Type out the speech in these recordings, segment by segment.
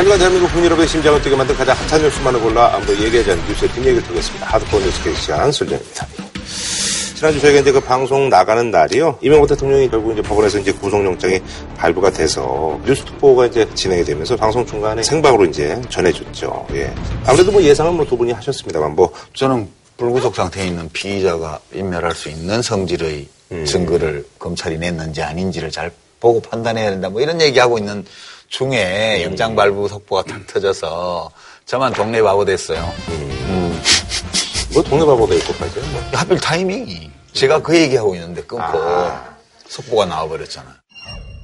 하지만 대한민국 국민여러분의 심장을 뛰게 만든 가장 핫한 뉴스만을 골라 아무도 얘기하지 않는 뉴스의 뒷얘기를 통했습니다. 하드코어 뉴스 게시한 설정입니다. 지난주 저희가 이제 그 방송 나가는 날이요. 이명박 대통령이 결국 이제 법원에서 이제 구속영장이 발부가 돼서 뉴스 특보가 이제 진행이 되면서 방송 중간에 생방으로 이제 전해줬죠. 예. 아무래도 뭐 예상은 뭐 두 분이 하셨습니다만 뭐. 저는 불구속 상태에 있는 피의자가 인멸할 수 있는 성질의 음. 증거를 검찰이 냈는지 아닌지를 잘 보고 판단해야 된다. 뭐 이런 얘기하고 있는 중에 음. 영장 발부 속보가 탁 터져서 저만 동네 바보 됐어요. 음. 뭐 동네 바보 될 것까지요? 뭐. 하필 타이밍이. 제가 그 얘기하고 있는데 끊고 아. 속보가 나와버렸잖아요.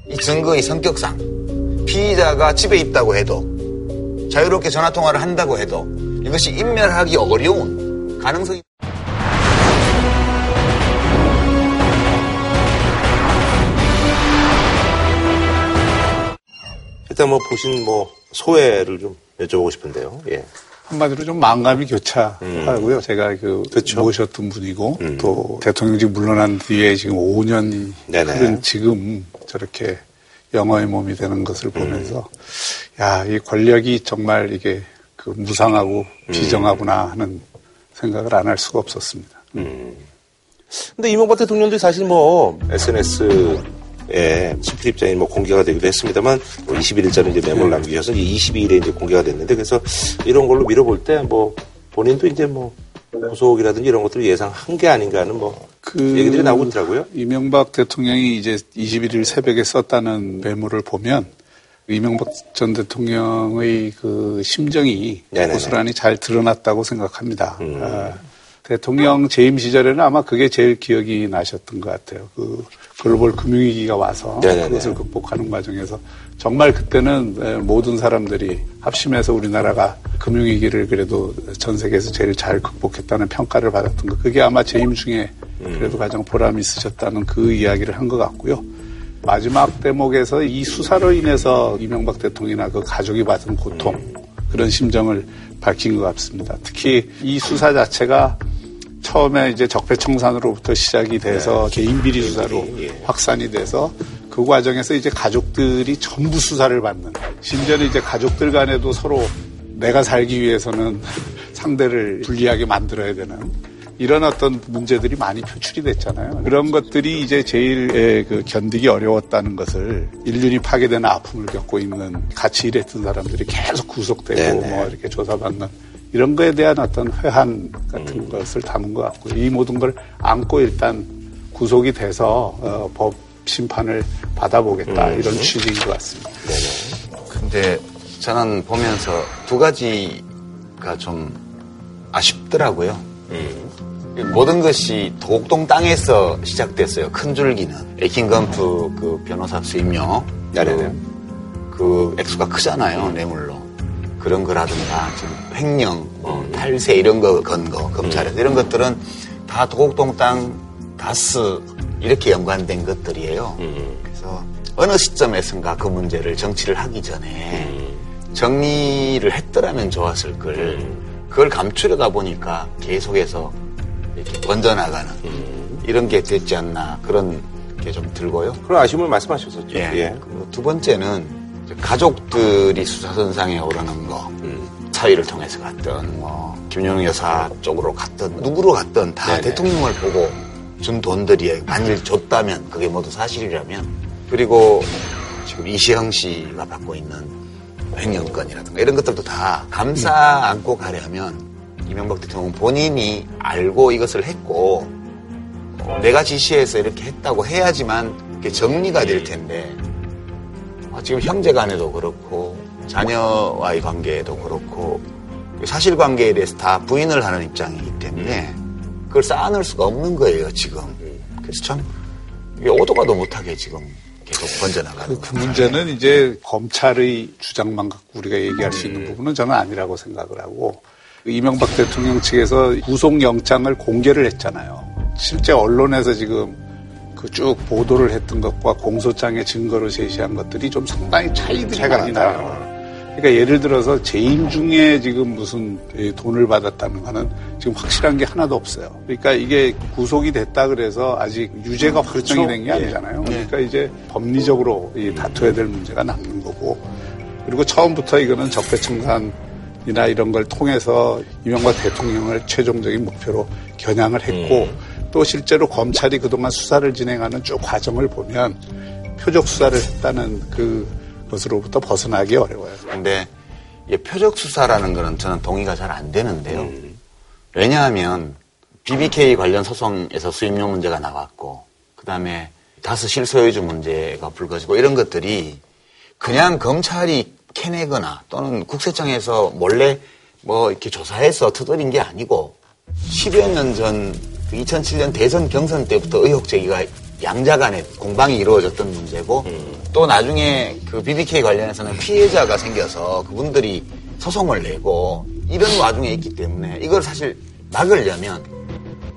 이 증거의 성격상 피의자가 집에 있다고 해도 자유롭게 전화통화를 한다고 해도 이것이 인멸하기 어려운 가능성이 일단 뭐 보신 뭐 소회를 좀 여쭤보고 싶은데요. 예. 한마디로 좀 마음감이 교차하고요. 음. 제가 그 그쵸? 모셨던 분이고 음. 또 대통령직 물러난 뒤에 지금 5년이 네네. 흐른 지금 저렇게 영어의 몸이 되는 것을 보면서 음. 야이 권력이 정말 이게 그 무상하고 음. 비정하구나 하는 생각을 안 할 수가 없었습니다. 음. 근데 이명박 대통령도 사실 뭐 SNS 예, 심필 입장이 뭐 공개가 되기도 했습니다만 뭐 21일자로 이제 메모를 남기셔서 이제 22일에 이제 공개가 됐는데 그래서 이런 걸로 밀어볼 때 뭐 본인도 이제 뭐 구속이라든지 이런 것들을 예상한 게 아닌가 하는 뭐 그 얘기들이 나오고 있더라고요. 이명박 대통령이 이제 21일 새벽에 썼다는 메모를 보면 이명박 전 대통령의 그 심정이 네네네. 고스란히 잘 드러났다고 생각합니다. 음. 아, 대통령 재임 시절에는 아마 그게 제일 기억이 나셨던 것 같아요. 그 글로벌 금융위기가 와서 네네네. 그것을 극복하는 과정에서 정말 그때는 모든 사람들이 합심해서 우리나라가 금융위기를 그래도 전 세계에서 제일 잘 극복했다는 평가를 받았던 것. 그게 아마 재임 중에 그래도 가장 보람이 있으셨다는 그 이야기를 한 것 같고요. 마지막 대목에서 이 수사로 인해서 이명박 대통령이나 그 가족이 받은 고통, 그런 심정을 밝힌 것 같습니다. 특히 이 수사 자체가 처음에 이제 적폐청산으로부터 시작이 돼서 네. 개인 비리 수사로 예. 확산이 돼서 그 과정에서 이제 가족들이 전부 수사를 받는 심지어는 이제 가족들 간에도 서로 내가 살기 위해서는 상대를 불리하게 만들어야 되는 이런 어떤 문제들이 많이 표출이 됐잖아요. 그런 것들이 이제 제일 그 견디기 어려웠다는 것을 인륜이 파괴되는 아픔을 겪고 있는 같이 일했던 사람들이 계속 구속되고 네네. 뭐 이렇게 조사받는 이런 거에 대한 어떤 회한 같은 음. 것을 담은 것 같고요. 이 모든 걸 안고 일단 구속이 돼서 어, 법 심판을 받아보겠다 음. 이런 취지인 것 같습니다. 네네. 근데 저는 보면서 두 가지가 좀 아쉽더라고요. 음. 모든 것이 도곡동 땅에서 시작됐어요. 큰 줄기는 에킹건프 그 변호사 수임료 네네. 그, 그 액수가 크잖아요 뇌물로 그런 거라든가 좀 횡령, 뭐 음. 탈세 이런 거 건 거, 검찰에서 음. 이런 것들은 다 도곡동 땅, 다스 이렇게 연관된 것들이에요. 음. 그래서 어느 시점에선가 그 문제를 정치를 하기 전에 음. 정리를 했더라면 좋았을 걸. 음. 그걸 감추려다 보니까 계속해서 이렇게 번져나가는 음. 이런 게 됐지 않나 그런 게 좀 들고요. 그런 아쉬움을 말씀하셨었죠. 예. 예. 두 번째는 가족들이 수사선상에 오르는 거, 음. 사위를 통해서 갔던, 뭐, 김용 여사 쪽으로 갔던, 누구로 갔던 다 네네. 대통령을 보고 준 돈들이 만일 줬다면, 그게 모두 사실이라면, 그리고 지금 이시영 씨가 받고 있는 횡령건이라든가 이런 것들도 다 감싸 안고 가려면 이명박 대통령 본인이 알고 이것을 했고, 내가 지시해서 이렇게 했다고 해야지만 정리가 될 텐데, 아, 지금 형제 간에도 그렇고 자녀와의 관계에도 그렇고 사실관계에 대해서 다 부인을 하는 입장이기 때문에 그걸 쌓아놓을 수가 없는 거예요 지금. 그래서 참 이게 오도가도 못하게 지금 계속 번져나가는 그, 그 문제는 이제 검찰의 주장만 갖고 우리가 얘기할 수 있는 음. 부분은 저는 아니라고 생각을 하고 이명박 대통령 측에서 구속영장을 공개를 했잖아요. 실제 언론에서 지금 그 쭉 보도를 했던 것과 공소장의 증거로 제시한 것들이 좀 상당히 차이들이 많이 나요. 그러니까 예를 들어서 재임 중에 지금 무슨 돈을 받았다는 거는 지금 확실한 게 하나도 없어요. 그러니까 이게 구속이 됐다 그래서 아직 유죄가 음, 확정이 된게 그렇죠. 아니잖아요. 예. 그러니까 이제 법리적으로 다투어야 될 문제가 남는 거고 그리고 처음부터 이거는 적폐청산 이나 이런 걸 통해서 이명박 대통령을 최종적인 목표로 겨냥을 했고 음. 또 실제로 검찰이 그동안 수사를 진행하는 쭉 과정을 보면 표적 수사를 했다는 그 것으로부터 벗어나기 어려워요. 근데 표적 수사라는 거는 저는 동의가 잘 안 되는데요. 음. 왜냐하면 BBK 관련 소송에서 수임료 문제가 나왔고 그다음에 다스 실소유주 문제가 불거지고 이런 것들이 그냥 검찰이 캐내거나 또는 국세청에서 몰래 뭐 이렇게 조사해서 터뜨린 게 아니고 10여 년 전 2007년 대선 경선 때부터 의혹 제기가 양자 간에 공방이 이루어졌던 문제고 음. 또 나중에 그 BBK 관련해서는 피해자가 생겨서 그분들이 소송을 내고 이런 와중에 있기 때문에 이걸 사실 막으려면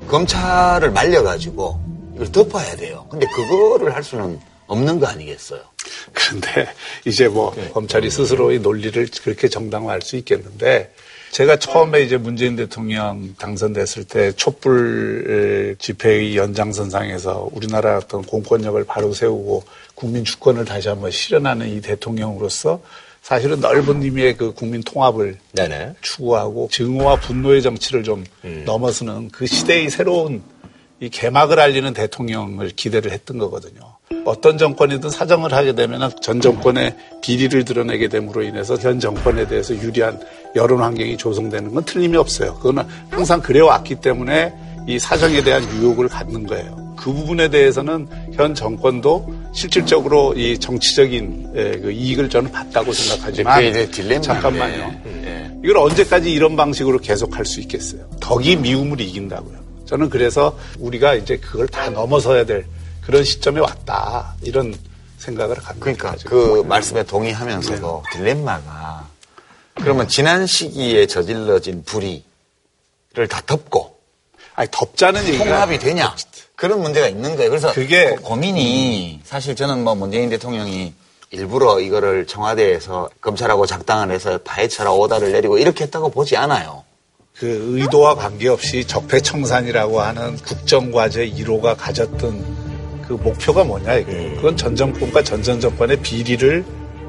검찰을 말려가지고 이걸 덮어야 돼요. 근데 그거를 할 수는 없는 거 아니겠어요? 그런데 이제 뭐 네. 검찰이 스스로의 논리를 그렇게 정당화할 수 있겠는데 제가 처음에 이제 문재인 대통령 당선됐을 때 촛불 집회의 연장선상에서 우리나라 어떤 공권력을 바로 세우고 국민 주권을 다시 한번 실현하는 이 대통령으로서 사실은 넓은 의미의 그 국민 통합을 네네. 추구하고 증오와 분노의 정치를 좀 음. 넘어서는 그 시대의 새로운 이 개막을 알리는 대통령을 기대를 했던 거거든요. 어떤 정권이든 사정을 하게 되면 전 정권의 비리를 드러내게 됨으로 인해서 현 정권에 대해서 유리한 여론 환경이 조성되는 건 틀림이 없어요. 그거는 항상 그래왔기 때문에 이 사정에 대한 유혹을 갖는 거예요. 그 부분에 대해서는 현 정권도 실질적으로 이 정치적인 예, 그 이익을 저는 봤다고 생각하지만 딜레마 잠깐만요. 예. 이걸 언제까지 이런 방식으로 계속할 수 있겠어요? 덕이 미움을 이긴다고요. 저는 그래서 우리가 이제 그걸 다 넘어서야 될 그런 시점에 왔다 이런 생각을 합니다. 그러니까 그 말씀에 동의하면서도 네. 딜레마가 그러면 지난 시기에 저질러진 불의를 다 덮고 아니 덮자는 얘기가 통합이 되냐 그런 문제가 있는 거예요. 그래서 그게 고민이 사실 저는 뭐 문재인 대통령이 일부러 이거를 청와대에서 검찰하고 작당을 해서 파헤쳐라 오다를 내리고 이렇게 했다고 보지 않아요. 그 의도와 관계없이 적폐청산이라고 하는 국정과제 1호가 가졌던 그 목표가 뭐냐 이거. 음. 그건 전 정권과 전 전 정권의 비리를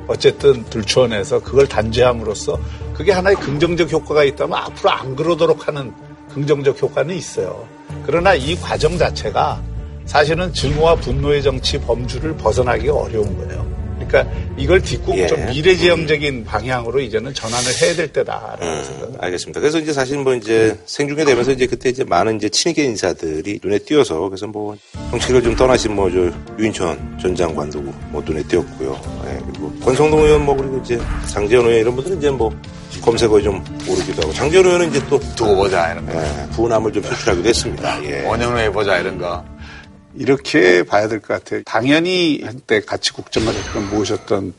어쨌든 들추어내서 그걸 단죄함으로써 그게 하나의 긍정적 효과가 있다면 앞으로 안 그러도록 하는 긍정적 효과는 있어요. 그러나 이 과정 자체가 사실은 증오와 분노의 정치 범주를 벗어나기가 어려운 거예요. 그러니까 이걸 딛고 예. 좀 미래지향적인 방향으로 이제는 전환을 해야 될 때다라고 음, 생각합니다. 알겠습니다. 그래서 이제 사실 뭐 이제 생중계 되면서 이제 그때 이제 많은 이제 친이계 인사들이 눈에 띄어서 그래서 뭐 정치를 좀 떠나신 뭐 저 유인천 전 장관도 뭐 눈에 띄었고요. 예, 그리고 권성동 의원 뭐 그리고 이제 장재현 의원 이런 분들은 이제 뭐 검색어에 좀 오르기도 하고 장재현 의원은 이제 또 두고 보자 이런 거. 예, 부남을 좀 표출하기도 했습니다. 예. 5년 후에 보자 이런 거. 이렇게 봐야 될 것 같아요. 당연히 한때 같이 국정을 했던 모셨던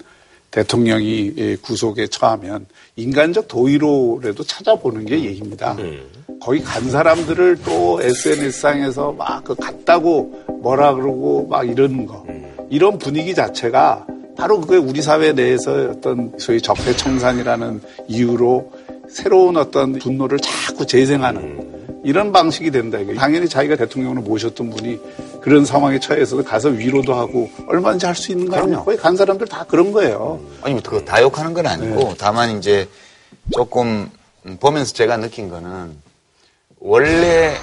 대통령이 구속에 처하면 인간적 도의로라도 찾아보는 게 예입니다. 음. 거기 간 사람들을 또 SNS상에서 막 그 갔다고 뭐라 그러고 막 이러는 거. 음. 이런 분위기 자체가 바로 그게 우리 사회 내에서 어떤 소위 적폐청산이라는 이유로 새로운 어떤 분노를 자꾸 재생하는 음. 이런 방식이 된다. 당연히 자기가 대통령으로 모셨던 분이 그런 상황에 처해서 가서 위로도 하고 얼마든지 할 수 있는 거 아니에요? 거기 간 사람들 다 그런 거예요. 아니, 뭐 그거 다 욕하는 건 아니고 네. 다만 이제 조금 보면서 제가 느낀 거는 원래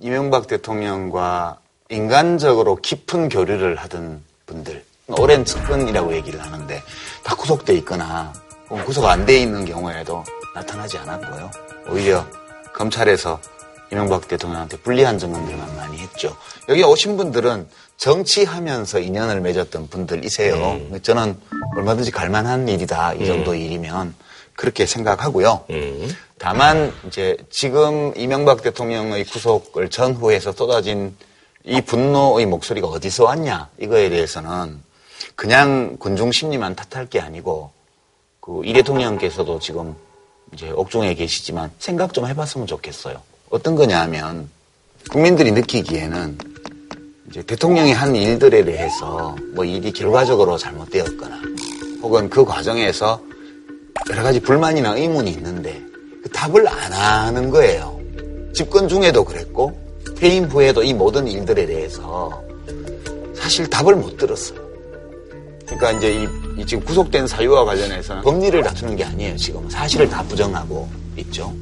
이명박 대통령과 인간적으로 깊은 교류를 하던 분들, 오랜 측근이라고 얘기를 하는데 다 구속돼 있거나 구속 안 돼 있는 경우에도 나타나지 않았고요. 오히려 검찰에서 이명박 대통령한테 불리한 증언들만 많이 했죠. 여기 오신 분들은 정치하면서 인연을 맺었던 분들이세요. 음. 저는 얼마든지 갈만한 일이다. 이 정도 음. 일이면 그렇게 생각하고요. 음. 다만 이제 지금 이명박 대통령의 구속을 전후해서 쏟아진 이 분노의 목소리가 어디서 왔냐 이거에 대해서는 그냥 군중 심리만 탓할 게 아니고 그 이 대통령께서도 지금 이제 옥중에 계시지만 생각 좀 해봤으면 좋겠어요. 어떤 거냐 하면 국민들이 느끼기에는 이제 대통령이 한 일들에 대해서 뭐 일이 결과적으로 잘못되었거나 혹은 그 과정에서 여러 가지 불만이나 의문이 있는데 그 답을 안 하는 거예요. 집권 중에도 그랬고 퇴임 후에도 이 모든 일들에 대해서 사실 답을 못 들었어요. 그러니까 이제 이 지금 구속된 사유와 관련해서는 법리를 다투는 게 아니에요. 지금 사실을 다 부정하고 있죠.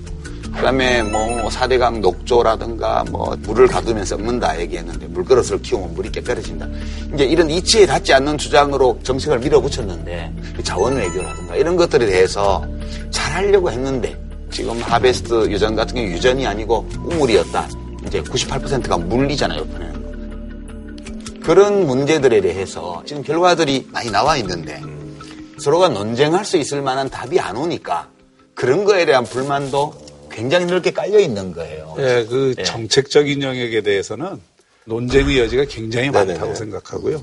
그다음에 뭐 4대강 녹조라든가 뭐 물을 가두면 썩는다 얘기했는데 물그릇을 키우면 물이 깨떨어진다. 이제 이런 이치에 닿지 않는 주장으로 정책을 밀어붙였는데 자원 외교라든가 이런 것들에 대해서 잘하려고 했는데 지금 하베스트 유전 같은 경우 유전이 아니고 우물이었다. 이제 98%가 물리잖아요, 이번에는. 그런 문제들에 대해서 지금 결과들이 많이 나와 있는데 서로가 논쟁할 수 있을 만한 답이 안 오니까 그런 거에 대한 불만도 굉장히 넓게 깔려 있는 거예요. 네, 그 네. 정책적인 영역에 대해서는 논쟁의 여지가 굉장히 많다고 네네네. 생각하고요.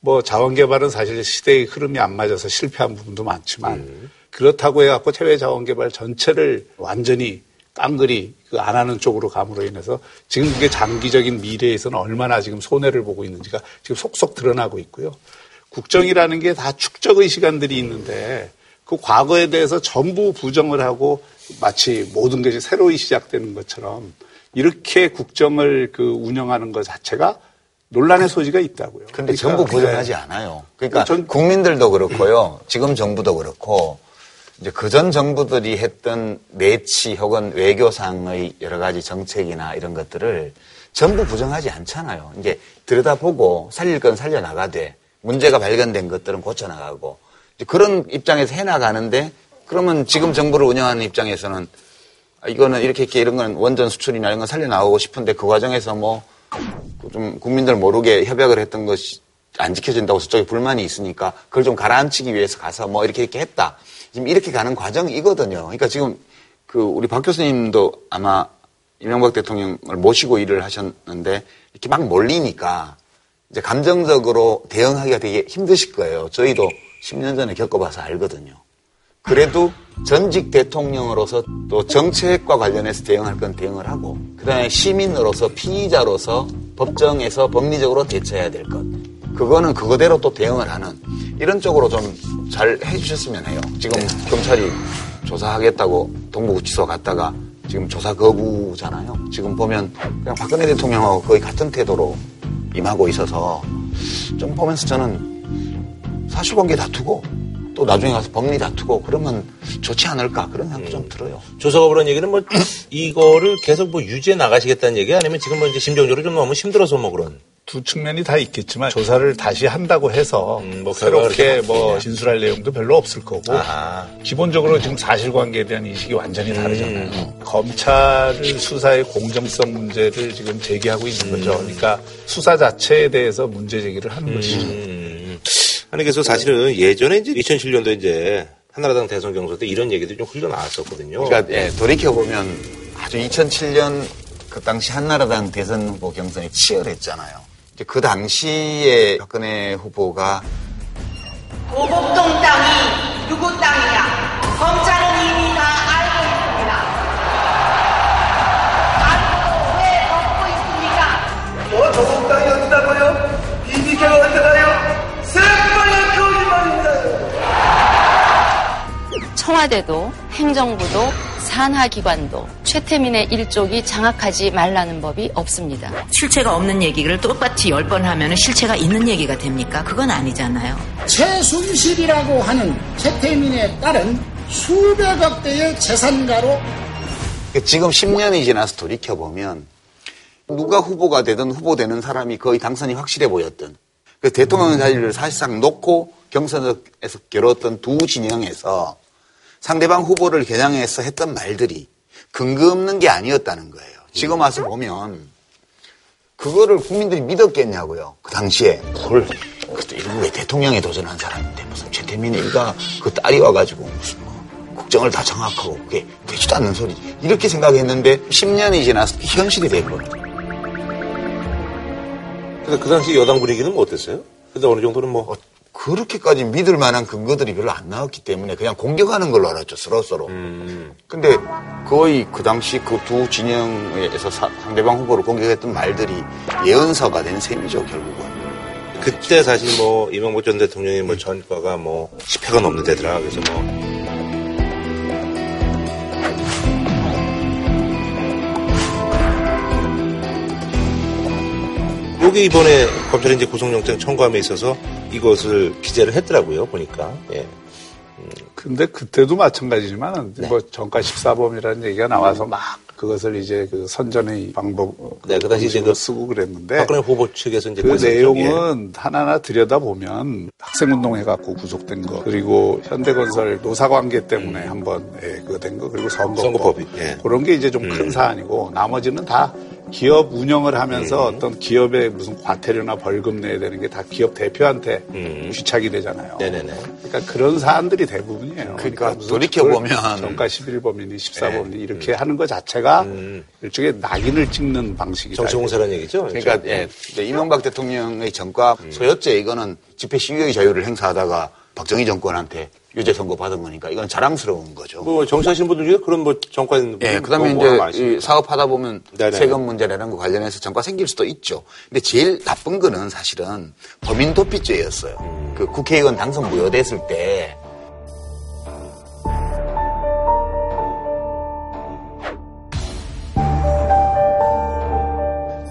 뭐 자원 개발은 사실 시대의 흐름이 안 맞아서 실패한 부분도 많지만 음. 그렇다고 해갖고 해외 자원 개발 전체를 완전히 깡그리 그 안 하는 쪽으로 감으로 인해서 지금 그게 장기적인 미래에서는 얼마나 지금 손해를 보고 있는지가 지금 속속 드러나고 있고요. 국정이라는 게 다 축적의 시간들이 있는데 그 과거에 대해서 전부 부정을 하고 마치 모든 것이 새로이 시작되는 것처럼 이렇게 국정을 그 운영하는 것 자체가 논란의 소지가 있다고요. 근데 그러니까, 전부 부정하지 네. 않아요. 그러니까 전, 국민들도 그렇고요. 지금 정부도 그렇고 이제 그 전 정부들이 했던 내치 혹은 외교상의 여러 가지 정책이나 이런 것들을 전부 부정하지 않잖아요. 이제 들여다보고 살릴 건 살려나가되 문제가 발견된 것들은 고쳐나가고 그런 입장에서 해나가는데 그러면 지금 정부를 운영하는 입장에서는 이거는 이렇게 이렇게 이런 건 원전 수출이나 이런 건 살려나가고 싶은데 그 과정에서 뭐 좀 국민들 모르게 협약을 했던 것이 안 지켜진다고 저쪽에 불만이 있으니까 그걸 좀 가라앉히기 위해서 가서 뭐 이렇게 이렇게 했다. 지금 이렇게 가는 과정이거든요. 그러니까 지금 그 우리 박 교수님도 아마 이명박 대통령을 모시고 일을 하셨는데 이렇게 막 몰리니까 이제 감정적으로 대응하기가 되게 힘드실 거예요. 저희도 10년 전에 겪어봐서 알거든요. 그래도 전직 대통령으로서 또 정책과 관련해서 대응할 건 대응을 하고 그다음에 시민으로서 피의자로서 법정에서 법리적으로 대처해야 될 것. 그거는 그거대로 또 대응을 하는 이런 쪽으로 좀 잘 해주셨으면 해요. 지금 네. 경찰이 조사하겠다고 동부구치소 갔다가 지금 조사 거부잖아요. 지금 보면 그냥 박근혜 대통령하고 거의 같은 태도로 임하고 있어서 좀 보면서 저는 사실관계 다투고 또 나중에 가서 법리 다투고 그러면 좋지 않을까 그런 생각도 음. 좀 들어요. 조사가 그런 얘기는 뭐 이거를 계속 뭐 유지해 나가시겠다는 얘기 아니면 지금 뭐 이제 심정적으로 좀 너무 힘들어서 뭐 그런. 두 측면이 다 있겠지만 조사를 다시 한다고 해서 음, 뭐 새롭게 뭐 진술할 내용도 별로 없을 거고 아하. 기본적으로 지금 사실관계에 대한 인식이 완전히 다르잖아요. 음. 검찰 수사의 공정성 문제를 지금 제기하고 있는 거죠. 음. 그러니까 수사 자체에 대해서 문제 제기를 하는 음. 것이죠. 아니 그래서 사실은 예전에 이제 2007년도 이제 한나라당 대선 경선 때 이런 얘기들이 좀 흘러나왔었거든요. 그러니까 예, 돌이켜 보면 아주 2007년 그 당시 한나라당 대선 후보 경선이 치열했잖아요. 이제 그 당시에 박근혜 후보가 고곡동 땅이 누구 땅이야? 검찰은 이미 다 알고 있습니다. 알고 왜 먹고 있습니까? 뭐 고곡 땅이 어디다고요? 비비케가 청와대도 행정부도 산하기관도 최태민의 일족이 장악하지 말라는 법이 없습니다. 실체가 없는 얘기를 똑같이 열 번 하면 실체가 있는 얘기가 됩니까? 그건 아니잖아요. 최순실이라고 하는 최태민의 딸은 수백억 대의 재산가로 지금 10년이 지나서 돌이켜보면 누가 후보가 되든 후보되는 사람이 거의 당선이 확실해 보였던 그 대통령 자리를 사실상 놓고 경선에서 겨뤘던 두 진영에서 상대방 후보를 겨냥해서 했던 말들이 근거 없는 게 아니었다는 거예요. 지금 와서 보면 그거를 국민들이 믿었겠냐고요. 그 당시에 그것도 이런 왜 대통령에 도전한 사람인데 무슨 최태민 일가 그 딸이 와가지고 무슨 뭐 국정을 다 장악하고 그게 되지도 않는 소리 이렇게 생각했는데 10년이 지나서 현실이 됐거든요. 근데 그 당시 여당 분위기는 뭐 어땠어요? 근데 어느 정도는 뭐 어, 그렇게까지 믿을 만한 근거들이 별로 안 나왔기 때문에 그냥 공격하는 걸로 알았죠, 서로서로. 음. 근데 거의 그 당시 그 두 진영에서 사, 상대방 후보를 공격했던 말들이 예언서가 된 셈이죠, 결국은. 그때 사실 뭐 이명박 전 대통령의 뭐 전과가 뭐 10회가 넘는 데더라. 그래서 뭐 요게 이번에 검찰이 이제 구속영장 청구함에 있어서 이것을 기재를 했더라고요, 보니까. 예. 근데 그때도 마찬가지지만 네. 뭐 정가 14범이라는 얘기가 나와서 막 그것을 이제 그 선전의 방법 네, 그 당시 이제 그 쓰고 그랬는데 박근혜 후보 측에서 이제 그 내용은 예. 하나하나 들여다 보면 학생운동해 갖고 구속된 거 그리고 현대건설 노사관계 때문에 음. 한번 예, 그거 된 거 그리고 선거법, 선거법이 예. 그런 게 이제 좀큰 음. 사안이고 나머지는 다 기업 운영을 하면서 음. 어떤 기업의 무슨 과태료나 벌금 내야 되는 게 다 기업 대표한테 음. 귀착이 되잖아요. 네네네. 그러니까 그런 사안들이 대부분이에요. 그러니까, 그러니까 돌이켜보면 정가 11범이니 14범이니 네. 이렇게 음. 하는 것 자체가 음. 일종의 낙인을 찍는 방식이다. 정치공사라는 얘기죠. 그러니까 예, 이명박 대통령의 정가 음. 소였제 이거는 집회 시위의 자유를 행사하다가 박정희 정권한테 유죄 선고 받은 거니까 이건 자랑스러운 거죠. 뭐 정치하시는 분들 중에 그런 뭐 정권 예, 그다음에 뭐 이제 사업하다 보면 네네. 세금 문제나 이런 거 관련해서 정과 생길 수도 있죠. 근데 제일 나쁜 거는 사실은 범인 도피죄였어요. 음. 그 국회의원 당선 무효됐을 때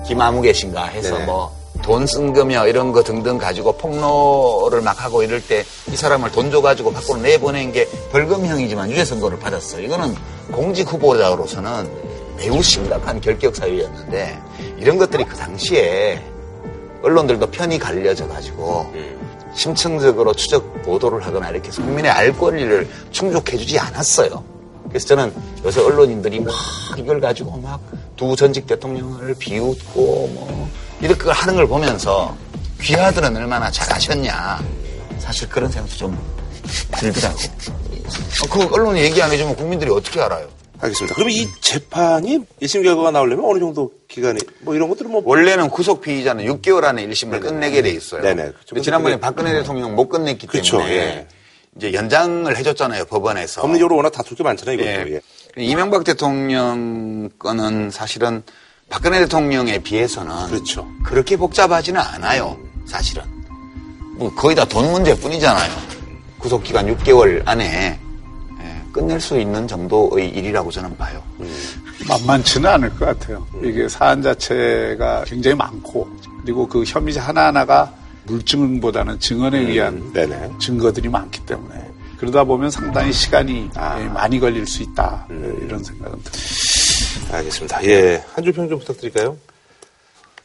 김아무 계신가 해서 뭐 돈쓴 거며 이런 거 등등 가지고 폭로를 막 하고 이럴 때 이 사람을 돈 줘가지고 밖으로 내보낸 게 벌금형이지만 유죄 선고를 받았어요. 이거는 공직 후보자로서는 매우 심각한 결격 사유였는데 이런 것들이 그 당시에 언론들도 편이 갈려져 가지고 심층적으로 추적 보도를 하거나 이렇게 국민의 알 권리를 충족해주지 않았어요. 그래서 저는 요새 언론인들이 막 이걸 가지고 막 두 전직 대통령을 비웃고 뭐 이렇게 하는 걸 보면서 귀하들은 얼마나 잘하셨냐. 사실 그런 생각도 좀 들더라고. 어, 그 언론이 얘기 안 해주면 국민들이 어떻게 알아요? 알겠습니다. 그럼 이 재판이 1심 결과가 나오려면 어느 정도 기간이 뭐 이런 것들은 뭐 원래는 구속 피의자는 6개월 안에 1심을 네네. 끝내게 돼 있어요. 네네. 근데 지난번에 그래. 박근혜 대통령 못 끝냈기 그렇죠. 때문에 예. 이제 연장을 해줬잖아요 법원에서. 법률적으로 워낙 다툴 게 많잖아요. 이것도. 예. 예. 이명박 대통령 거는 사실은 박근혜 대통령에 비해서는 그렇죠. 그렇게 복잡하지는 않아요. 사실은. 뭐 거의 다 돈 문제뿐이잖아요. 구속 기간 6개월 안에 예, 끝낼 수 있는 정도의 일이라고 저는 봐요. 음. 만만치는 않을 것 같아요. 이게 사안 자체가 굉장히 많고 그리고 그 혐의자 하나하나가 물증보다는 증언에 음. 의한 음. 증거들이 많기 때문에 그러다 보면 상당히 시간이 아. 예, 많이 걸릴 수 있다 음. 이런 생각은 듭니다. 알겠습니다. 예. 한 줄 평 좀 부탁드릴까요?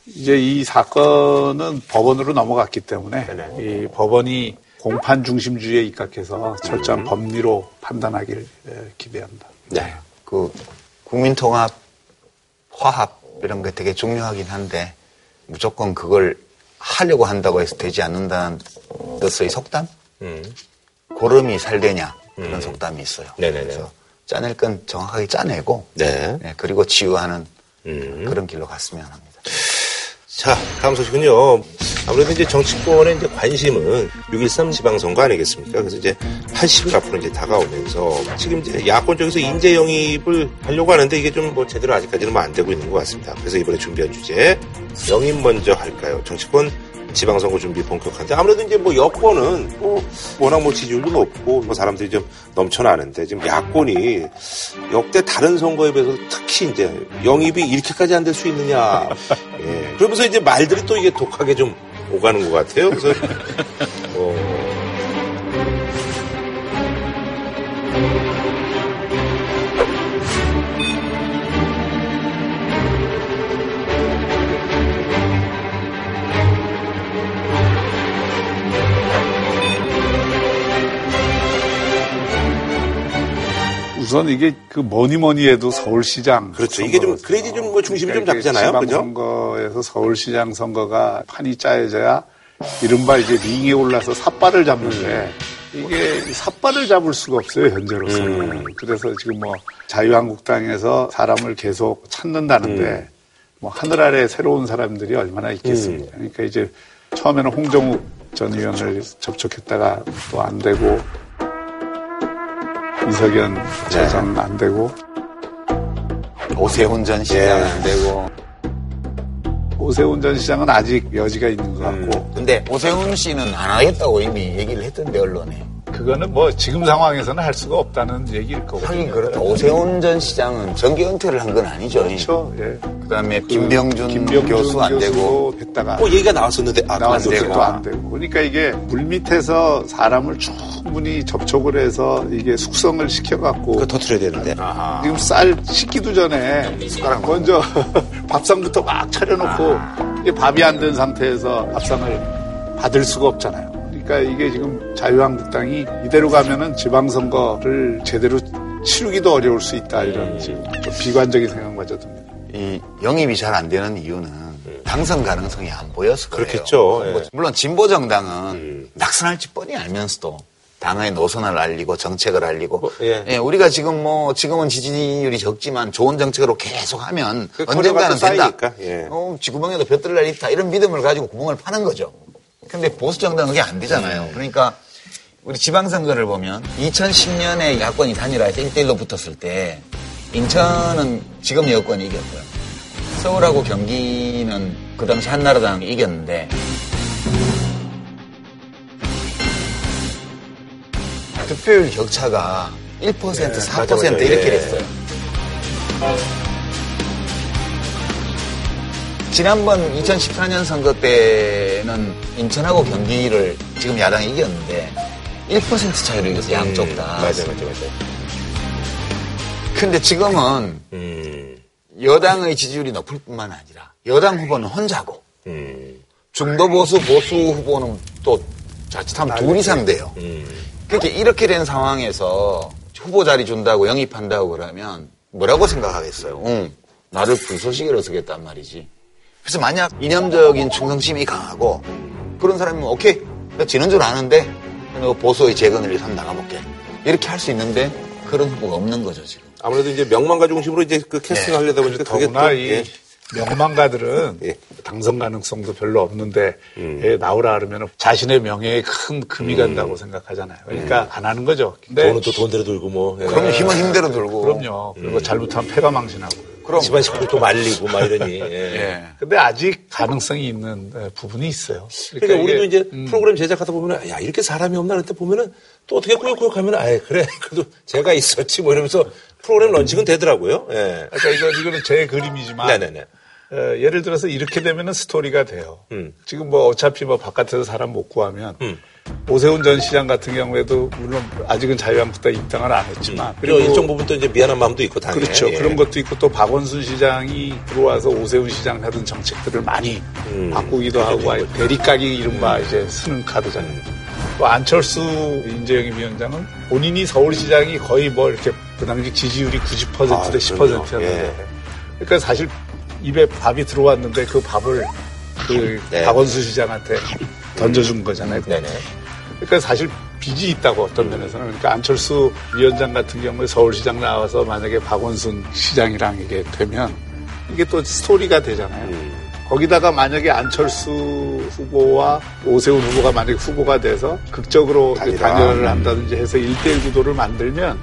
이제 이 사건은 법원으로 넘어갔기 때문에 네네. 이 법원이 공판 중심주의에 입각해서 철저한 음. 법리로 판단하길 예, 기대합니다. 네. 그 국민통합, 화합 이런 게 되게 중요하긴 한데 무조건 그걸 하려고 한다고 해서 되지 않는다는 뜻의 속담? 음. 고름이 살되냐 그런 음. 속담이 있어요. 네네네. 그래서 짜낼 건 정확하게 짜내고 네. 네 그리고 치유하는 음. 그런 길로 갔으면 합니다. 자, 다음 소식은요. 아무래도 이제 정치권의 이제 관심은 6.13 지방선거 아니겠습니까? 그래서 이제 80일 앞으로 이제 다가오면서 지금 이제 야권 쪽에서 인재 영입을 하려고 하는데 이게 좀 뭐 제대로 아직까지는 뭐 안 되고 있는 것 같습니다. 그래서 이번에 준비한 주제 영입 먼저 할까요? 정치권 지방선거 준비 본격화인데 아무래도 이제 뭐 여권은 뭐 워낙 뭐 지지율도 높고 뭐 사람들이 좀 넘쳐나는데 지금 야권이 역대 다른 선거에 비해서 특히 이제 영입이 이렇게까지 안 될 수 있느냐. 예. 그러면서 이제 말들이 또 이게 독하게 좀 오가는 것 같아요. 그래서 어. 우선 이게 그 뭐니 뭐니 해도 서울시장. 그렇죠. 이게 좀 그래야지 좀 뭐 중심이 좀 잡잖아요. 그죠? 선거에서 서울시장 선거가 판이 짜여져야 이른바 이제 링에 올라서 삿발을 잡는데 이게 삿발을 잡을 수가 없어요 현재로서는. 음. 그래서 지금 뭐 자유한국당에서 사람을 계속 찾는다는데 음. 뭐 하늘 아래 새로운 사람들이 얼마나 있겠습니까? 음. 그러니까 이제 처음에는 홍정욱 전 의원을 접촉했다가 또 안 되고 이석연 재선 네. 안 되고 오세훈 전 시장 네. 안 되고 오세훈 전 시장은 아직 여지가 있는 것 같고. 음. 근데 오세훈 씨는 안 하겠다고 이미 얘기를 했던데 언론에. 그거는 뭐 지금 상황에서는 할 수가 없다는 얘기일 거고. 하긴 그렇다. 오세훈 전 시장은 정계 은퇴를 한 건 아니죠. 그렇죠. 예. 그다음에 김병준, 김병준 교수 안 되고 했다가 뭐 얘기가 나왔었는데 아, 나왔는데 그만뒀구나. 또안 되고. 그러니까 이게 물 밑에서 사람을 충분히 접촉을 해서 이게 숙성을 시켜갖고 그거 터트려야 되는데. 지금 쌀 식기도 전에 숟가락 먼저 밥상부터 막 차려놓고 이게 밥이 안 된 상태에서 밥상을 받을 수가 없잖아요. 그러니까 이게 지금 자유한국당이 이대로 가면은 지방선거를 제대로 치르기도 어려울 수 있다 이런 지금 좀 비관적인 생각마저 듭니다. 이 영입이 잘 안 되는 이유는 당선 가능성이 안 보여서 그래요. 그렇겠죠. 예. 물론 진보 정당은 낙선할지 뻔히 알면서도 당의 노선을 알리고 정책을 알리고 뭐, 예. 예, 우리가 지금 뭐 지금은 지지율이 적지만 좋은 정책으로 계속하면 그 언젠가는 된다. 예. 어, 지구멍에도 볕들 날 있다 이런 믿음을 가지고 구멍을 파는 거죠. 근데 보수 정당은 그게 안 되잖아요. 그러니까 우리 지방선거를 보면 2010년에 야권이 단일화해서 1대1로 붙었을 때 인천은 지금 여권이 이겼고요. 서울하고 경기는 그 당시 한나라당이 이겼는데 득표율 격차가 1% 4% 맞아, 맞아. 이렇게 예. 됐어요. 지난번 2014년 선거 때는 인천하고 경기를 지금 야당이 이겼는데 1% 차이로 이겼어요. 양쪽 다. 맞아, 맞아, 맞아. 근데 지금은 음, 여당의 지지율이 높을 뿐만 아니라 여당 후보는 혼자고 음, 중도 보수 보수 후보는 또 자칫하면 둘 이상 돼요. 음. 그렇게 이렇게 된 상황에서 후보 자리 준다고 영입한다고 그러면 뭐라고 생각하겠어요? 응, 나를 불쏘시개로 쓰겠단 말이지. 그래서 만약 이념적인 충성심이 강하고 그런 사람이면 오케이, 나 지는 줄 아는데 너 보수의 재건을 위해서 나가볼게. 이렇게 할 수 있는데 그런 후보가 없는 거죠 지금. 아무래도 이제 명망가 중심으로 이제 그 캐스팅 하려다 보니까 그게 또, 더구나 이 예. 명망가들은 예. 당선 가능성도 별로 없는데 예, 나오라 그러면 자신의 명예에 큰 금이 간다고 생각하잖아요. 그러니까 안 하는 거죠. 근데 돈은 또 돈대로 들고 뭐. 예. 그러면 힘은 힘대로 들고. 그럼요. 그리고 잘못하면 패가 망신하고. 그럼. 집안 식구 또 말리고 막 이러니. 예. 예. 근데 아직 가능성이 있는 에, 부분이 있어요. 그러니까 우리도 이게, 이제 프로그램 제작하다 보면 야 이렇게 사람이 없나 그때 보면은 또 어떻게 꾸역꾸역하면 아 그래 그래도 제가 있었지 뭐 이러면서 프로그램 런칭은 되더라고요. 예. 그러니까 이거, 이거는 제 그림이지만 네네네. 어, 예를 들어서 이렇게 되면은 스토리가 돼요. 음. 지금 뭐 어차피 뭐 바깥에서 사람 못 구하면 음. 오세훈 전 시장 같은 경우에도 물론 아직은 자유한국당 입당을 안 했지만 그리고 일정 부분 또 이제 미안한 마음도 있고 당연히. 그렇죠. 예. 그런 것도 있고 또 박원순 시장이 들어와서 오세훈 시장 하던 정책들을 많이 음. 바꾸기도 하고 아예 대립각이 이른바 이제 쓰는 카드잖아요. 또 안철수 인재영입 위원장은 본인이 서울시장이 거의 뭐 이렇게 그 당시 지지율이 90%대 아, 10%였는데 그럼요. 그러니까 사실 입에 밥이 들어왔는데 그 밥을 그 네. 박원순 시장한테 던져준 거잖아요. 네네. 그러니까 사실 빚이 있다고 어떤 면에서는 그러니까 안철수 위원장 같은 경우에 서울시장 나와서 만약에 박원순 시장이랑 이게 되면 이게 또 스토리가 되잖아요. 음. 거기다가 만약에 안철수 후보와 오세훈 후보가 만약에 후보가 돼서 극적으로 그 단일화. 단일화를 한다든지 해서 일대일 구도를 만들면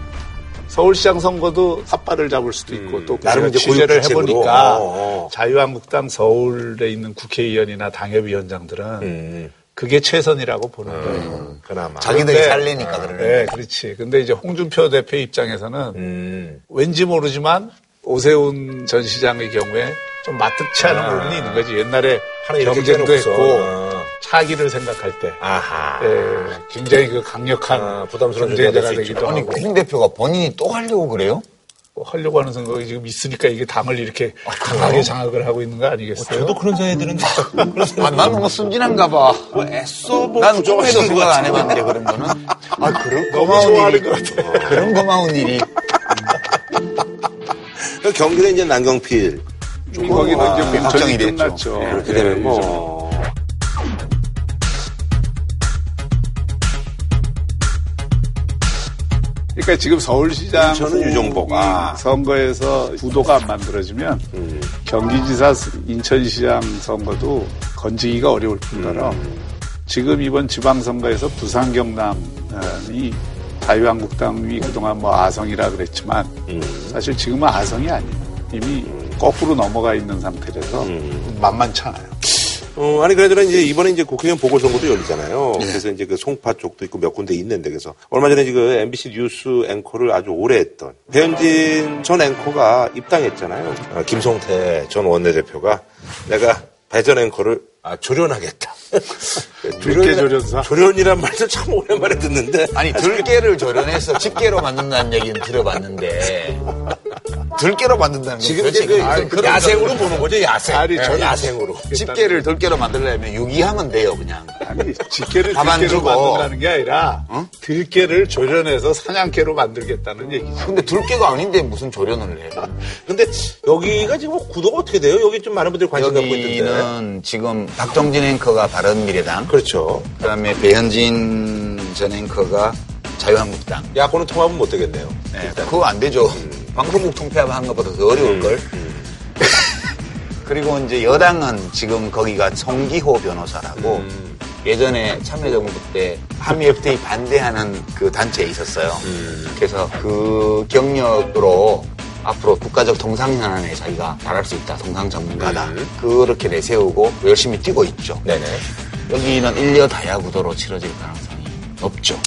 서울시장 선거도 삿발을 잡을 수도 있고 음. 또 나름 우리가 이제 취재를. 해보니까 어, 어. 자유한국당 서울에 있는 국회의원이나 당협위원장들은 음. 그게 최선이라고 보는 거예요. 음, 그나마. 자기들이 그런데- 살래니까 그러는 네, 그렇지. 근데 이제 홍준표 대표 입장에서는 음. 왠지 모르지만 오세훈 전 시장의 경우에 좀 마뜩치 않은 아. 부분이 있는 거지. 옛날에 경쟁도. 했고 어. 차기를 생각할 때 아하. 예, 굉장히 그 강력한 아, 부담스러운 경쟁자가 되기도 아니, 하고 공 대표가 본인이 또 하려고 그래요? 뭐 하려고 하는 생각이 지금 있으니까 이게 당을 이렇게 강하게 장악을 하고 있는 거 아니겠어요? 저도 그런. 아, 나는 뭐 순진한가 봐. 뭐 애써 뭐난 부정을 꿈에도 하시는 것 생각 안. 해봤는데, 그런 거는. 아, 그런 너무 고마운 일이. 것 같아. 그런 고마운 일이. 그 경기는 이제 난경필. 거기는 아, 이제 확정이 공천이 됐죠. 끝났죠. 예, 그렇게 예, 되면 뭐. 그러니까 지금 서울시장 저는 유정복. 아. 선거에서 구도가 안 만들어지면 음. 경기지사 인천시장 선거도 건지기가 어려울 뿐더러 음. 지금 이번 지방선거에서 부산 경남이 자유한국당이 그동안 뭐 아성이라 그랬지만 음. 사실 지금은 아성이 아니에요. 이미 거꾸로 넘어가 있는 상태라서 음. 만만치 않아요. 어, 아니, 그래도 이제 이번에 이제 국회의원 보궐선거도 열리잖아요. 네. 그래서 이제 그 송파 쪽도 있고 몇 군데 있는데 그래서 얼마 전에 지금 MBC 뉴스 앵커를 아주 오래 했던 배현진 전 앵커가 입당했잖아요. 아, 김성태 전 원내대표가 내가 배전 앵커를 아, 조련하겠다. 들깨 조련사? 조련이란 말도 참 오랜만에 듣는데. 아니, 들깨를 조련해서 집게로 만든다는 얘기는 들어봤는데. 들깨로 만든다는 거 지금 이제 그, 아니, 그 야생으로 보는 거죠, 야생. 아니, 네, 야생으로. 집게를 들깨로 만들려면 유기하면 돼요, 그냥. 아니, 집게를 들깨로 만든다는 게 아니라 어? 들깨를 조련해서 사냥개로 만들겠다는 얘기죠. 근데 들깨가 아닌데 무슨 조련을 해. 근데 여기가 지금 구도가 어떻게 돼요? 여기 좀 많은 분들이 관심 갖고 있는데. 여기는 지금 박정진 앵커가 바른미래당. 그렇죠. 그다음에 배현진 전 앵커가 자유한국당. 야권은 통합은 못 되겠네요. 네, 그거 안 되죠. 음. 방송국 통폐합한 것보다 더 어려울걸. 음, 음. 그리고 이제 여당은 지금 거기가 송기호 변호사라고 음. 예전에 참여정부 때 한미 FTA 반대하는 그 단체에 있었어요. 음. 그래서 그 경력으로 앞으로 국가적 동상현안에 자기가 잘할 수 있다. 동상 전문가다. 음. 그렇게 내세우고 열심히 뛰고 있죠. 네네. 여기는 일려 다야 구도로 치러질 가능성이 높죠.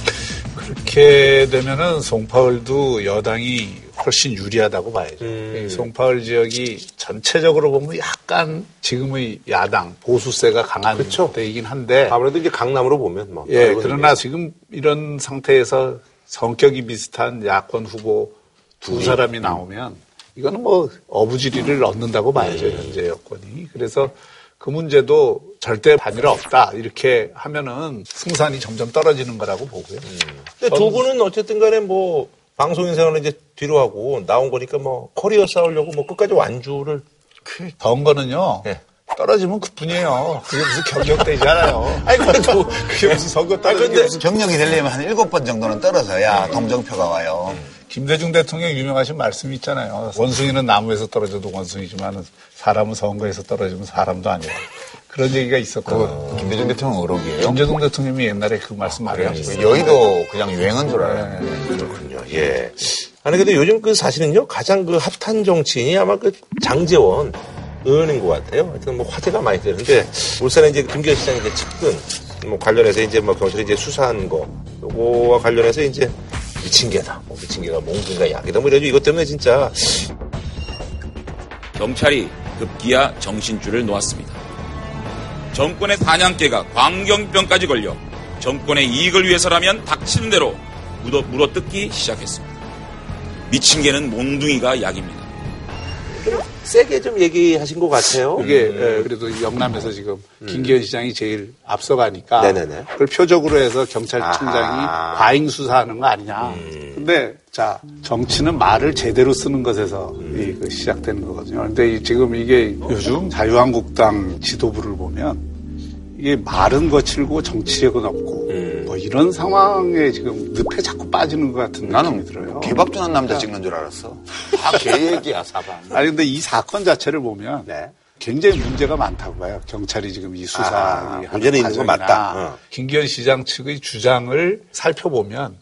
그렇게 되면은 송파울도 여당이 훨씬 유리하다고 봐야죠. 음. 송파울 지역이 전체적으로 보면 약간 지금의 야당 보수세가 강한 그렇죠. 때이긴 한데 아무래도 이제 강남으로 보면 뭐예 그러나 지금 이런 상태에서 성격이 비슷한 야권 후보 두 음. 사람이 나오면 이거는 뭐 어부지리를 얻는다고 봐야죠 음. 현재 여권이 그래서 그 문제도 절대 반일 없다 이렇게 하면은 승산이 점점 떨어지는 거라고 보고요. 음. 근데 두 분은 어쨌든 간에 뭐 방송인 생활을 이제 뒤로 하고 나온 거니까 뭐 커리어 쌓으려고 뭐 끝까지 완주를 그 더운 거는요. 네. 떨어지면 그뿐이에요. 그게 무슨 경력되지 않아요. 아니, 그래도 그게 무슨 선거 떨어지는 무슨 경력이 되려면 한 일곱 번 정도는 떨어져야 동정표가 와요. 김대중 대통령 유명하신 말씀이 있잖아요. 원숭이는 나무에서 떨어져도 원숭이지만 사람은 선거에서 떨어지면 사람도 아니에요. 그런 얘기가 있었고 어, 김대중 대통령 어록이에요? 김대중 대통령이 옛날에 그 말씀 많이 하셨어요. 여의도 그냥 유행한 줄 알아요. 네. 그렇군요. 예. 아니 근데 요즘 그 사실은요 가장 그 핫한 정치인이 아마 그 장재원 의원인 것 같아요. 하여튼 뭐 화제가 많이 되는데 울산에 이제 김기현 시장이 이제 측근 뭐 관련해서 이제 뭐 경찰이 이제 수사한 거 요거와 관련해서 이제 미친 개다. 뭐 미친 개가 몽둥이가 약이다. 뭐 이래가지고 이것 때문에 진짜 경찰이 급기야 정신줄을 놓았습니다. 정권의 사냥개가 광경병까지 걸려 정권의 이익을 위해서라면 닥치는 대로 물어, 물어뜯기 시작했습니다. 미친 개는 몽둥이가 약입니다. 세게 좀 얘기하신 것 같아요. 이게 음. 그래도 영남에서 지금 음. 김기현 시장이 제일 앞서가니까 네네네. 그걸 표적으로 해서 경찰청장이 아하. 과잉 수사하는 거 아니냐. 음. 근데 자 정치는 말을 제대로 쓰는 것에서 음. 이, 시작되는 거거든요. 근데 지금 이게 요즘 자유한국당 지도부를 보면 이게 말은 거칠고 정치력은 없고 음. 뭐 이런 상황에 지금 늪에 자꾸 빠지는 것 같은 느낌이 들어요. 개밥 주는 남자 찍는 줄 알았어. 다개 얘기야 사방. 아니 근데 이 사건 자체를 보면 네. 굉장히 문제가 많다고 봐요. 경찰이 지금 이 수사 아, 문제는 있는 건 맞다. 어. 김기현 시장 측의 주장을 살펴보면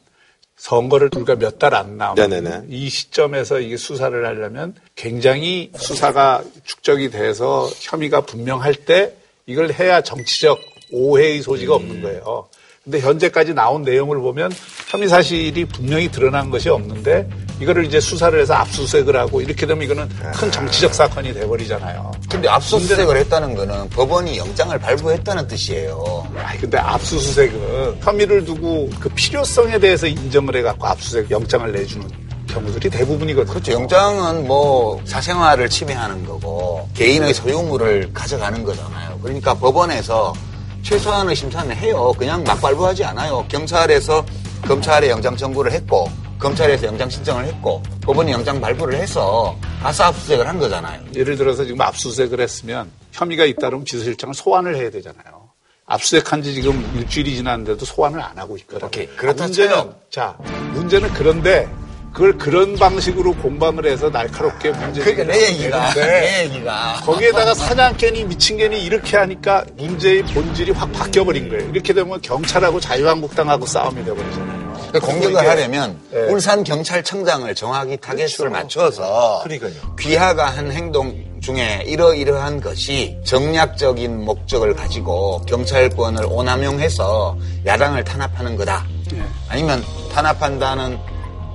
선거를 불과 몇 달 안 남은 이 시점에서 이게 수사를 하려면 굉장히 수사가 축적이 돼서 혐의가 분명할 때 이걸 해야 정치적 오해의 소지가 없는 음. 거예요. 근데 현재까지 나온 내용을 보면 혐의 사실이 분명히 드러난 것이 없는데 이거를 이제 수사를 해서 압수수색을 하고 이렇게 되면 이거는 큰 아. 정치적 사건이 돼버리잖아요. 근데 압수수색을 했다는 거는 법원이 영장을 발부했다는 뜻이에요. 아니 근데 압수수색은 혐의를 두고 그 필요성에 대해서 인정을 해갖고 압수수색 영장을 내주는 경우들이 대부분이거든요. 그렇죠. 영장은 뭐 사생활을 침해하는 거고 개인의 소유물을 가져가는 거잖아요. 그러니까 법원에서 최소한의 심사는 해요. 그냥 막 발부하지 않아요. 경찰에서 검찰에 영장 청구를 했고 검찰에서 영장 신청을 했고 법원이 영장 발부를 해서 가서 압수수색을 한 거잖아요. 예를 들어서 지금 압수수색을 했으면 혐의가 있다면 비서실장을 소환을 해야 되잖아요. 압수수색한 지 지금 일주일이 지났는데도 소환을 안 하고 있거든요. 오케이. 그렇다 문제는 자 문제는 그런데 그걸 그런 방식으로 공방을 해서 날카롭게 문제 그러니까 내 얘기가 내 얘기가 거기에다가 사냥개니 미친개니 이렇게 하니까 문제의 본질이 확 바뀌어버린 거예요. 이렇게 되면 경찰하고 자유한국당하고 싸움이 돼버리잖아요. 그러니까 공격을 하려면 네. 울산 경찰청장을 정확히 타겟을 그렇죠. 맞춰서 그러니까요. 귀하가 한 행동 중에 이러이러한 것이 정략적인 목적을 가지고 경찰권을 오남용해서 야당을 탄압하는 거다. 네. 아니면 탄압한다는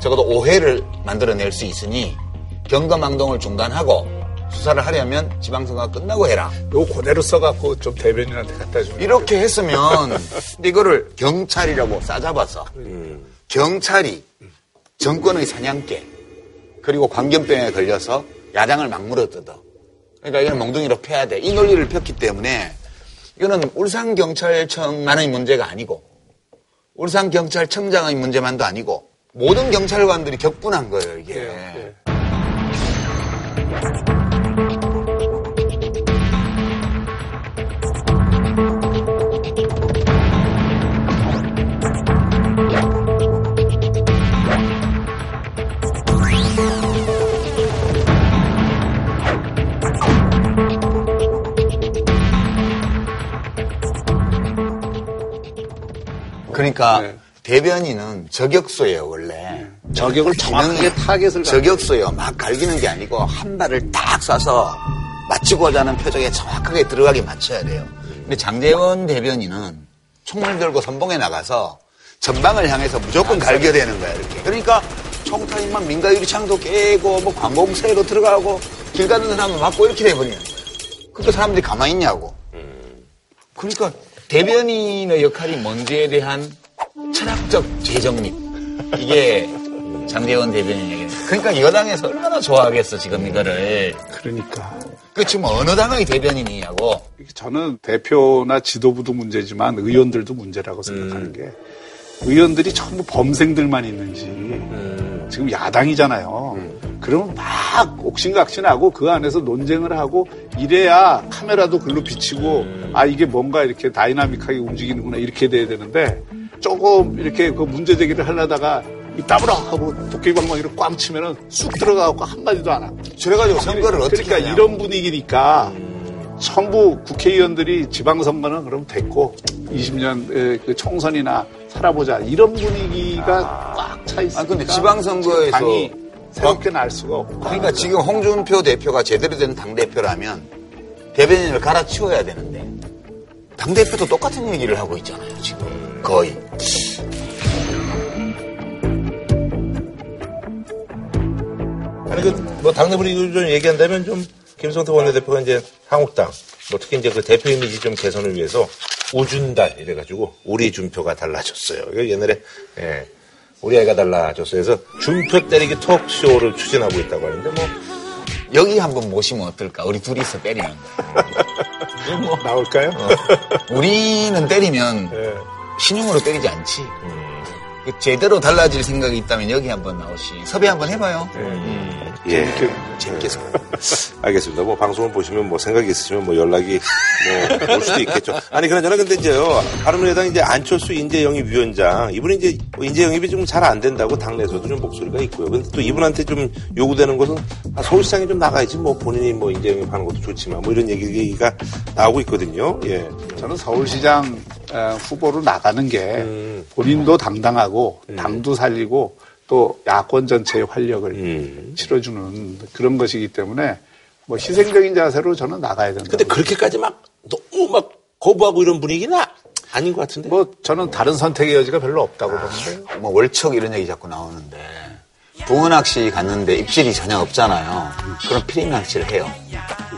적어도 오해를 만들어낼 수 있으니 경검망동을 중단하고 수사를 하려면 지방선거가 끝나고 해라. 요 그대로 써갖고 좀 대변인한테 갖다 주면 이렇게 했으면 이거를 경찰이라고 싸잡아서 음. 경찰이 정권의 사냥개 그리고 광견병에 걸려서 야당을 막 물어뜯어. 그러니까 이건 몽둥이로 패야 돼. 이 논리를 폈기 때문에 이거는 울산경찰청만의 문제가 아니고 울산경찰청장의 문제만도 아니고 모든 경찰관들이 격분한 거예요, 이게. 네, 네. 그러니까 네. 대변인은 저격수예요 원래. 네. 저격을 정확하게 타겟을 저격수예요. 막 갈기는 게 아니고 한 발을 딱 쏴서 맞추고자 하는 표적에 정확하게 들어가게 맞춰야 돼요. 근데 장제원 대변인은 총을 들고 선봉에 나가서 전방을 향해서 무조건 갈겨대는 거야 이렇게. 그러니까 총탄이 막 민가 유리 창도 깨고 뭐 관공서에도 들어가고 길 가는 사람을 맞고 이렇게 돼버리는 거야. 그러니까 사람들이 가만히 있냐고. 그러니까 대변인의 역할이 뭔지에 대한 철학적 재정립. 이게 장대원 대변인 얘기. 그러니까 여당에서 얼마나 좋아하겠어, 지금 이거를. 그러니까. 그 지금 어느 당의 대변인이냐고. 저는 대표나 지도부도 문제지만 의원들도 문제라고 생각하는 음. 게 의원들이 전부 범생들만 있는지 음. 지금 야당이잖아요. 음. 그러면 막 옥신각신하고 그 안에서 논쟁을 하고 이래야 카메라도 글로 비치고 음. 아 이게 뭔가 이렇게 다이나믹하게 움직이는구나 이렇게 돼야 되는데 조금 이렇게 그 문제 제기를 하려다가 이 따으로 하고 도끼방망이로 꽝 치면은 쑥 들어가고 한마디도 안 하고. 그래가지고 선거를 어떻게 그러니까 하냐. 이런 분위기니까 전부 국회의원들이 지방선거는 그럼 됐고 20년 그 총선이나 살아보자 이런 분위기가 아. 꽉차 있으니까. 아 근데 지방선거에서 당이 새롭게 날 수가 없고. 그러니까 지금 홍준표 대표가 제대로 된 당 대표라면 대변인을 갈아치워야 되는데 당 대표도 똑같은 얘기를 하고 있잖아요 지금 거의. 아니 그뭐 당내 분위기 좀 얘기한다면 좀 김성태 원내대표가 이제 한국당 뭐 특히 이제 그 대표 이미지 좀 개선을 위해서 우준달 이래가지고 우리 준표가 달라졌어요. 옛날에 예, 우리 아이가 달라졌어요. 그래서 준표 때리기 톡쇼를 추진하고 있다고 하는데 뭐 여기 한번 모시면 어떨까? 우리 둘이서 때리는 거. 뭐 나올까요? 어. 우리는 때리면 네. 신용으로 때리지 않지. 음. 그 제대로 달라질 생각이 있다면 여기 한번 나오시. 섭외 한번 해봐요. 네. 음. 예. 재밌게. 재밌게. 알겠습니다. 뭐 방송을 보시면 뭐 생각이 있으시면 뭐 연락이 뭐 올 수도 있겠죠. 아니 그러나 근데 이제요. 바른미래당 이제 안철수 인재영입 위원장 이분이 이제 인재영입이 좀 잘 안 된다고 당내에서도 좀 목소리가 있고요. 근데 또 이분한테 좀 요구되는 것은 아, 서울시장에 좀 나가야지 뭐 본인이 뭐 인재영입하는 것도 좋지만 뭐 이런 얘기가 나오고 있거든요. 예. 저는 서울시장 후보로 나가는 게 음. 본인도 당당하고 음. 당도 살리고 또 야권 전체의 활력을 음. 치러주는 그런 것이기 때문에 뭐 희생적인 자세로 저는 나가야 된다. 근데 그렇게까지 막 너무 막 거부하고 이런 분위기는 아닌 것 같은데. 뭐 저는 다른 선택의 여지가 별로 없다고 아, 보는데. 뭐 월척 이런 얘기 자꾸 나오는데 동은학씨 갔는데 입질이 전혀 없잖아요. 그럼 피레미 낚시를 해요.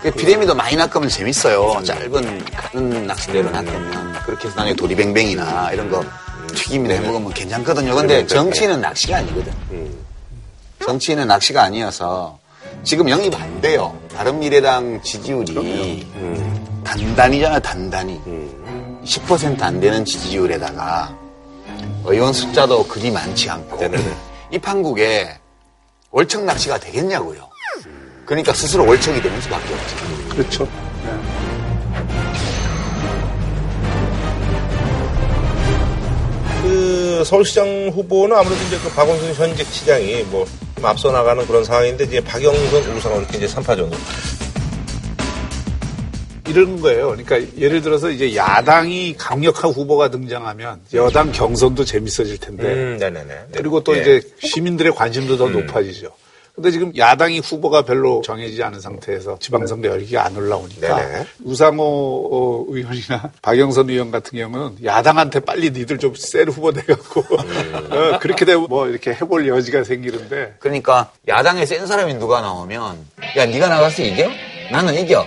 그 피레미도 많이 낚으면 재밌어요. 짧은 가는 낚시대로 낚으면 그렇게 해서 나중에 도리뱅뱅이나 이런 거 튀김이나 해 먹으면 괜찮거든요. 근데 정치는 낚시가 아니거든. 음. 정치는 낚시가 아니어서 지금 영입 안 돼요. 바른미래당 지지율이 음. 단단히잖아, 단단히. 10%안 음. 되는 지지율에다가 의원 숫자도 그리 많지 않고 이 판국에 월척 낚시가 되겠냐고요. 그러니까 스스로 월척이 되는 수밖에 없죠. 그렇죠. 그 서울시장 후보는 아무래도 이제 그 박원순 현직 시장이 뭐 앞서 나가는 그런 상황인데 이제 박영선 우상을 이렇게 이제 3파전으로 이런 거예요. 그러니까 예를 들어서 이제 야당이 강력한 후보가 등장하면 여당 경선도 재밌어질 텐데. 음, 네네네. 그리고 또 예. 이제 시민들의 관심도 더 음. 높아지죠. 근데 지금 야당이 후보가 별로 정해지지 않은 상태에서 지방선거 열기가 안 올라오니까 네네. 우상호 의원이나 박영선 의원 같은 경우는 야당한테 빨리 니들 좀 셀 후보 돼갖고 음. 어, 그렇게 되면 뭐 이렇게 해볼 여지가 생기는데 그러니까 야당에 센 사람이 누가 나오면 야 네가 나가서 이겨? 나는 이겨.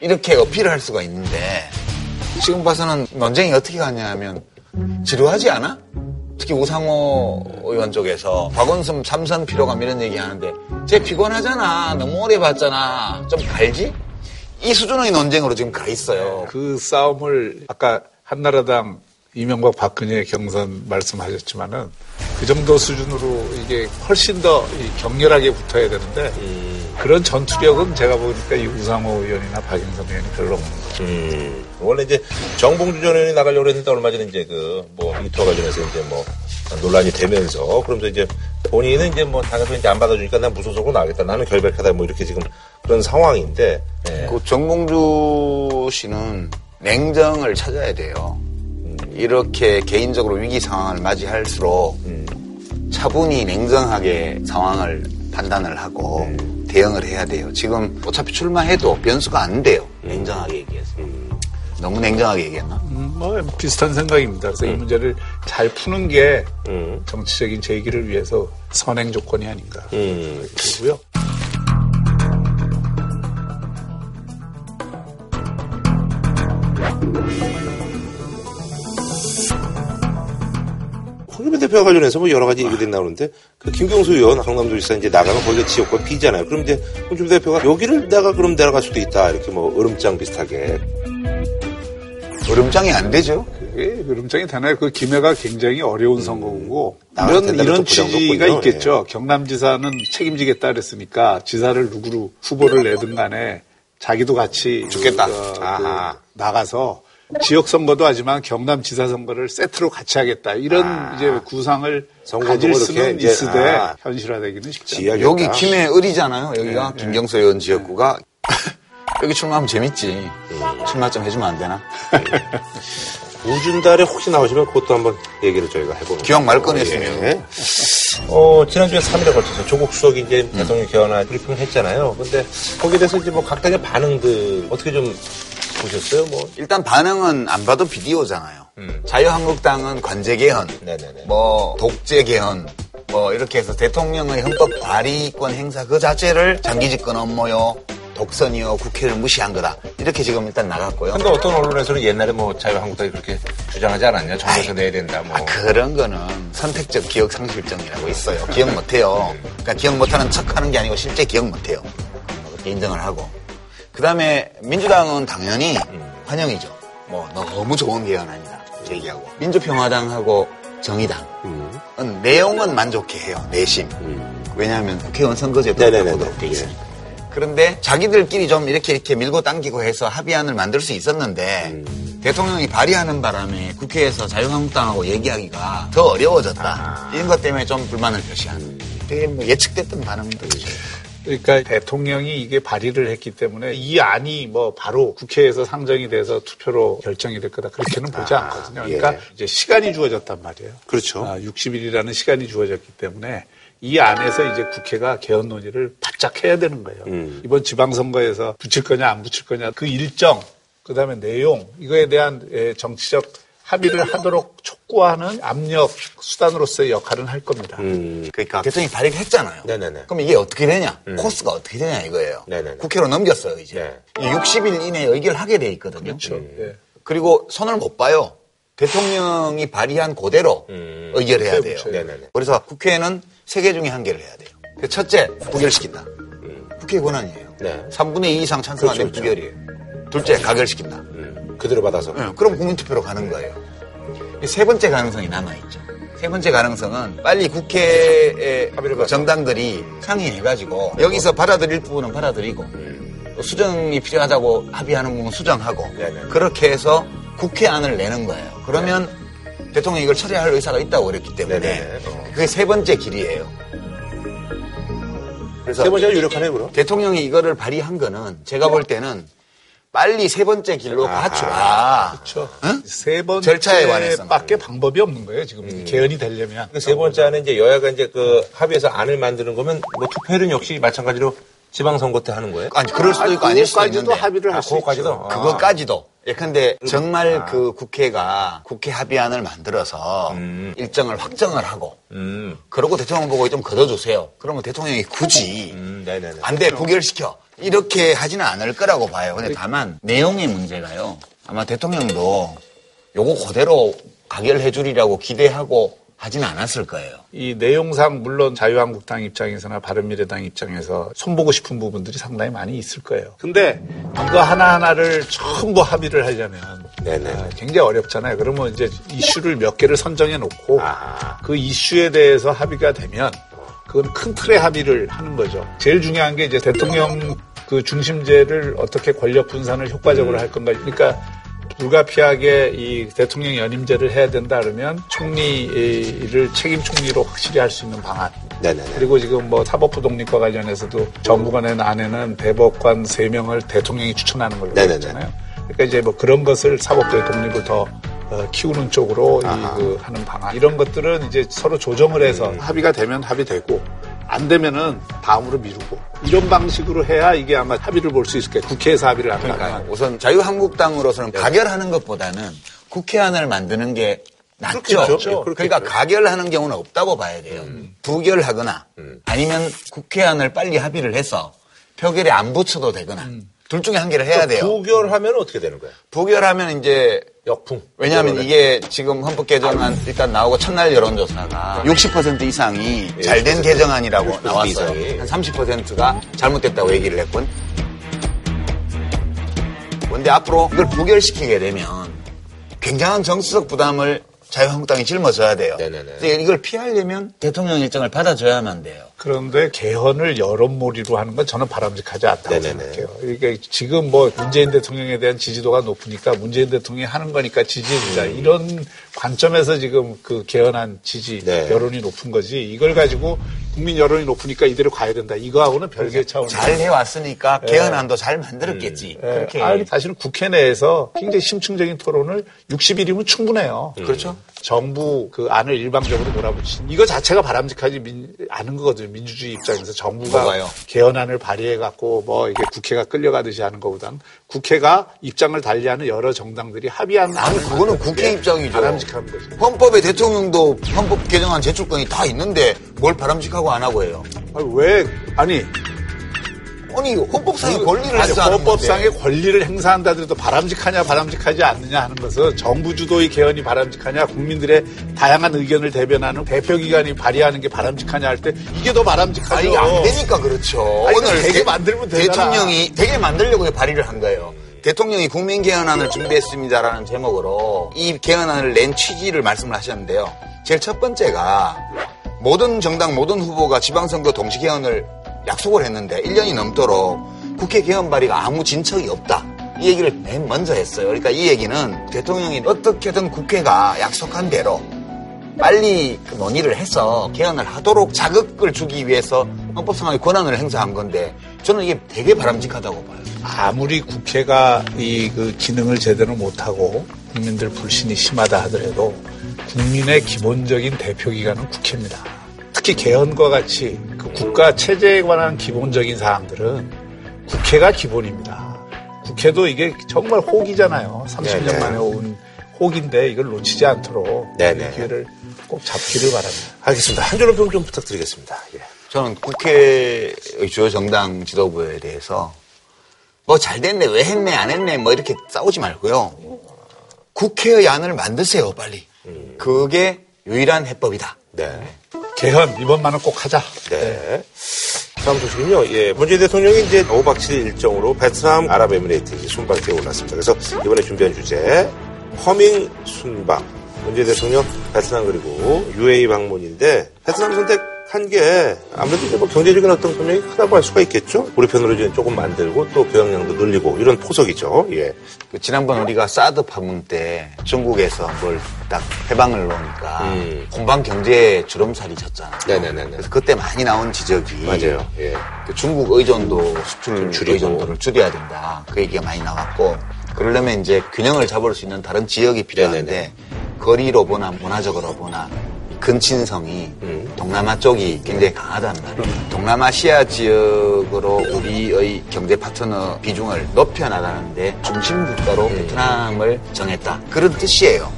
이렇게 어필을 할 수가 있는데 지금 봐서는 논쟁이 어떻게 가냐면 지루하지 않아? 특히 우상호 의원 쪽에서 박원순 삼선 피로감 이런 얘기 하는데 쟤 피곤하잖아. 너무 오래 봤잖아. 좀 갈지? 이 수준의 논쟁으로 지금 가 있어요. 그 싸움을 아까 한나라당 이명박 박근혜 경선 말씀하셨지만은 그 정도 수준으로 이게 훨씬 더 격렬하게 붙어야 되는데 음. 그런 전투력은 제가 보니까 이 우상호 의원이나 박영선 의원이 별로 없는 거죠. 음. 원래 이제 정봉주 전 의원이 나가려고 했는데 얼마 전에 이제 그뭐 이투와 관련해서 이제 뭐 논란이 되면서 그러면서 이제 본인은 이제 뭐 당에서 이제 안 받아주니까 난 무소속으로 나가겠다. 나는 결백하다. 뭐 이렇게 지금 그런 상황인데. 네. 그 정봉주 씨는 냉정을 찾아야 돼요. 이렇게 개인적으로 위기 상황을 맞이할수록 음. 차분히 냉정하게 상황을 판단을 하고 음. 대응을 해야 돼요. 지금 어차피 출마해도 변수가 안 돼요. 음. 냉정하게 얘기해서. 음. 너무 냉정하게 얘기했나? 음, 뭐 비슷한 생각입니다. 그래서 이 음. 문제를 잘 푸는 게 정치적인 제기를 위해서 선행 조건이 아닌가. 그리고요. 홍준표 대표와 관련해서 뭐 여러 가지 얘기들이 나오는데 그 김경수 의원 경남도지사 이제 나가면 거기가 지역과 비잖아요. 그럼 이제 홍준표 대표가 여기를 내가 그럼 내려갈 수도 있다 이렇게 뭐 얼음장 비슷하게 얼음장이 안 되죠. 그게 얼음장이 되나요? 그 김해가 굉장히 어려운 선거고 음. 이런 이런 취지가 있겠죠. 예. 경남지사는 책임지겠다 그랬으니까 지사를 누구로 후보를 내든 간에 자기도 같이 죽겠다. 어, 그 나가서 지역 선거도 하지만 경남 지사 선거를 세트로 같이 하겠다 이런 아. 이제 구상을 가질 수는 있으되 아. 현실화되기는 쉽지 않아요. 여기 김해 을이잖아요. 여기가 네, 김경수 의원 지역구가 여기 출마하면 재밌지. 출마 좀 해주면 안 되나? 우준달에 혹시 나오시면 그것도 한번 얘기를 저희가 해보는 기왕 말 꺼냈으면. 예. 어, 지난주에 3일에 걸쳐서 조국 수석이 이제 음. 대통령 개헌안 브리핑을 했잖아요. 근데 거기에 대해서 이제 뭐 각당의 반응들 어떻게 좀 보셨어요? 뭐 일단 반응은 안 봐도 비디오잖아요. 음. 자유한국당은 관제 개헌, 네네네. 뭐 독재 개헌, 뭐 이렇게 해서 대통령의 헌법 발의권 행사 그 자체를 장기 집권 업무요. 독선이요 국회를 무시한 거다 이렇게 지금 일단 나갔고요. 근데 어떤 언론에서는 옛날에 뭐 자유한국당이 그렇게 주장하지 않았냐 정부에서 내야 된다 뭐. 아, 그런 거는 선택적 기억 상실증이라고 있어요. 기억 못해요. 그러니까 기억 못하는 척하는 게 아니고 실제 기억 못해요. 인정을 하고 그 다음에 민주당은 당연히 환영이죠. 뭐 너무 좋은 개헌 아니다. 얘기하고. 민주평화당하고 정의당은 음. 내용은 만족해 해요. 내심. 음. 왜냐하면 국회의원 선거제도 바꾸도록 돼 있으니까. 그런데 자기들끼리 좀 이렇게 이렇게 밀고 당기고 해서 합의안을 만들 수 있었는데 음. 대통령이 발의하는 바람에 국회에서 자유한국당하고 얘기하기가 더 어려워졌다. 아. 이런 것 때문에 좀 불만을 표시하는. 되게 뭐 예측됐던 반응들이죠. 그러니까 대통령이 이게 발의를 했기 때문에 이 안이 뭐 바로 국회에서 상정이 돼서 투표로 결정이 될 거다 그렇게는 보지 아, 않거든요. 그러니까 예. 이제 시간이 주어졌단 말이에요. 그렇죠. 아, 60일이라는 시간이 주어졌기 때문에 이 안에서 이제 국회가 개헌 논의를 바짝 해야 되는 거예요. 음. 이번 지방선거에서 붙일 거냐 안 붙일 거냐 그 일정 그다음에 내용 이거에 대한 예, 정치적 합의를 하도록 촉구하는 압력 수단으로서의 역할은 할 겁니다. 음. 그러니까 대통령이 발의를 했잖아요. 네네네. 그럼 이게 어떻게 되냐? 음. 코스가 어떻게 되냐 이거예요. 네네네. 국회로 넘겼어요 이제. 네. 60일 이내에 의결을 하게 돼 있거든요. 그렇죠. 음. 네. 그리고 손을 못 봐요. 대통령이 발의한 그대로 음. 의결해야 돼요. 네네네. 그래서 국회에는 세 개 중에 한 개를 해야 돼요. 그 첫째, 부결시킨다. 음. 국회 권한이에요. 네. 3분의 2 이상 찬성하면 그렇죠, 그렇죠. 부결이에요. 둘째, 가결시킨다. 음. 그대로 받아서. 네, 그럼 국민투표로 가는 거예요. 세 번째 가능성이 남아있죠. 세 번째 가능성은 빨리 국회의 정당들이 상의해가지고 여기서 받아들일 부분은 받아들이고 수정이 필요하다고 합의하는 부분은 수정하고 그렇게 해서 국회안을 내는 거예요. 그러면 대통령이 이걸 처리할 의사가 있다고 그랬기 때문에 그게 세 번째 길이에요. 그래서 세 번째가 유력하네 그럼. 대통령이 이거를 발의한 거는 제가 볼 때는 빨리 세 번째 길로. 아, 그렇죠. 응? 세 번째 절차에 관해서 밖에 방법이 없는 거예요. 지금 음. 개헌이 되려면. 그 세 번째 안에 이제 여야가 이제 그 합의해서 안을 만드는 거면 뭐 투표는 역시 마찬가지로 지방선거 때 하는 거예요? 아니 그럴 수도 있고 아닐 수도 있는데. 합의를 할수 아, 그거까지도. 그거까지도. 예컨대 정말 아. 그 국회가 국회 합의안을 만들어서 음. 일정을 확정을 하고 음. 그러고 대통령 보고 좀 걷어주세요. 그러면 대통령이 굳이 음. 안돼 부결시켜 이렇게 하지는 않을 거라고 봐요. 근데 다만 내용의 문제가요. 아마 대통령도 요거 그대로 가결해 주리라고 기대하고 하진 않았을 거예요. 이 내용상 물론 자유한국당 입장에서나 바른미래당 입장에서 손보고 싶은 부분들이 상당히 많이 있을 거예요. 근데 이거 하나하나를 전부 합의를 하려면 네네. 아, 굉장히 어렵잖아요. 그러면 이제 이슈를 몇 개를 선정해 놓고 아. 그 이슈에 대해서 합의가 되면 그건 큰 틀의 합의를 하는 거죠. 제일 중요한 게 이제 대통령 그 중심제를 어떻게 권력 분산을 효과적으로 음. 할 건가. 그러니까 불가피하게 이 대통령 연임제를 해야 된다 그러면 총리를 책임 총리로 확실히 할 수 있는 방안. 네네네. 그리고 지금 뭐 사법부 독립과 관련해서도 정부가 낸 안에는 대법관 3명을 대통령이 추천하는 걸로 되어 있잖아요. 그러니까 이제 뭐 그런 것을 사법부의 독립을 더 어, 키우는 쪽으로 이, 그 하는 방안 이런 것들은 이제 서로 조정을 해서 음. 합의가 되면 합의되고 안 되면은 다음으로 미루고 이런 방식으로 해야 이게 아마 합의를 볼 수 있을 거예요. 국회에서 합의를 한다면. 그러니까 우선 자유한국당으로서는 네. 가결하는 것보다는 국회안을 만드는 게 낫죠. 그렇죠. 그러니까 가결하는 경우는 없다고 봐야 돼요. 음. 부결하거나 음. 아니면 국회안을 빨리 합의를 해서 표결에 안 붙여도 되거나 음. 둘 중에 한 개를 해야 돼요. 부결하면 어떻게 되는 거예요? 부결하면 이제 역풍. 왜냐하면 이게 지금 헌법 개정안 일단 나오고 첫날 여론조사가 60% 이상이 예, 잘된 개정안이라고 나왔어요. 한 30%가 잘못됐다고 얘기를 했군. 그런데 앞으로 이걸 부결시키게 되면 굉장한 정치적 부담을 자유한국당이 짊어져야 돼요. 네네네. 이걸 피하려면 대통령 일정을 받아줘야만 돼요. 그런데 개헌을 여론몰이로 하는 건 저는 바람직하지 않다고 네네네. 생각해요. 이게 지금 뭐 문재인 대통령에 대한 지지도가 높으니까 문재인 대통령이 하는 거니까 지지해주자 음. 이런 관점에서 지금 그 개헌한 지지 네. 여론이 높은 거지 이걸 가지고 국민 여론이 높으니까 이대로 가야 된다 이거하고는 별개 차원. 잘 해왔으니까 네. 개헌안도 잘 만들었겠지. 음. 그렇게. 아니, 사실은 국회 내에서 굉장히 심층적인 토론을 60일이면 충분해요. 음. 그렇죠. 정부 그 안을 일방적으로 몰아붙인 이거 자체가 바람직하지 않은 거거든요. 민주주의 입장에서 정부가 뭐가요? 개헌안을 발의해 갖고 뭐 이게 국회가 끌려가듯이 하는 것보다는 국회가 입장을 달리하는 여러 정당들이 합의한 아니 그거는 국회 입장이죠. 바람직한 거죠. 헌법에 대통령도 헌법 개정안 제출권이 다 있는데 뭘 바람직하고 안 하고 해요? 아니, 왜 아니 아니 헌법상의 권리를 아니, 헌법상의 권리를 행사한다 하더라도 바람직하냐 바람직하지 않느냐 하는 것은 정부 주도의 개헌이 바람직하냐 국민들의 다양한 의견을 대변하는 대표기관이 발의하는 게 바람직하냐 할 때 이게 더 바람직하죠. 아니 안 되니까 그렇죠. 아니, 오늘 되게 만들면 되잖아. 대통령이 되게 만들려고 발의를 한 거예요. 대통령이 국민 개헌안을 준비했습니다라는 제목으로 이 개헌안을 낸 취지를 말씀을 하셨는데요. 제일 첫 번째가 모든 정당 모든 후보가 지방선거 동시 개헌을 약속을 했는데 1년이 넘도록 국회 개헌 발의가 아무 진척이 없다. 이 얘기를 맨 먼저 했어요. 그러니까 이 얘기는 대통령이 어떻게든 국회가 약속한 대로 빨리 그 논의를 해서 개헌을 하도록 자극을 주기 위해서 헌법상의 권한을 행사한 건데 저는 이게 되게 바람직하다고 봐요. 아무리 국회가 이 그 기능을 제대로 못하고 국민들 불신이 심하다 하더라도 국민의 기본적인 대표 기관은 국회입니다. 특히 개헌과 같이 그 국가 체제에 관한 기본적인 사항들은 국회가 기본입니다. 국회도 이게 정말 호기잖아요. 30년 네네. 만에 온 호기인데 이걸 놓치지 않도록 네네. 기회를 꼭 잡기를 바랍니다. 알겠습니다. 한 줄로 평좀 부탁드리겠습니다. 예. 저는 국회의 주요 정당 지도부에 대해서 뭐 잘 됐네, 왜 했네, 안 했네, 뭐 이렇게 싸우지 말고요. 국회의 안을 만드세요, 빨리. 음. 그게 유일한 해법이다. 네. 개헌 이번만은 꼭 하자. 네. 다음 소식은요. 예, 문재인 대통령이 이제 5박 7일 일정으로 베트남 아랍에미레이트 순방에 올랐습니다. 그래서 이번에 준비한 주제 허밍 순방. 문재인 대통령 베트남 그리고 UAE 방문인데 베트남 선택 한 게 아무래도 이제 뭐 경제적인 어떤 금액이 크다고 할 수가 있겠죠. 우리 편으로 이제 조금 만들고 또 교역량도 늘리고 이런 포석이죠. 예. 그 지난번 우리가 사드 파문 때 중국에서 뭘 딱 해방을 놓으니까 음. 공방 경제 주름살이 쳤잖아. 네네네. 그래서 그때 많이 나온 지적이 맞아요. 예. 그 중국 의존도 수출 줄이고. 의존도를 줄여야 된다. 그 얘기가 많이 나왔고 그러려면 이제 균형을 잡을 수 있는 다른 지역이 필요한데 네네네. 거리로 보나 문화적으로 보나 이 근친성이 음. 동남아 쪽이 굉장히 강하단 말이에요. 동남아시아 지역으로 우리의 경제 파트너 비중을 높여나가는데 중심 국가로 음. 베트남을 정했다. 그런 뜻이에요.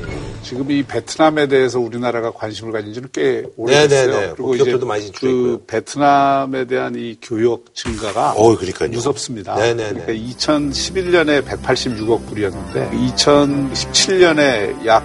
지금 이 베트남에 대해서 우리나라가 관심을 가진 지는 꽤 오래됐어요. 네네네. 그리고 이제 기업들도 많이 진출해 그. 베트남에 대한 이 교역 증가가 어우, 그러니까요. 무섭습니다. 네네네. 그러니까 2011년에 186억 불이었는데 2017년에 약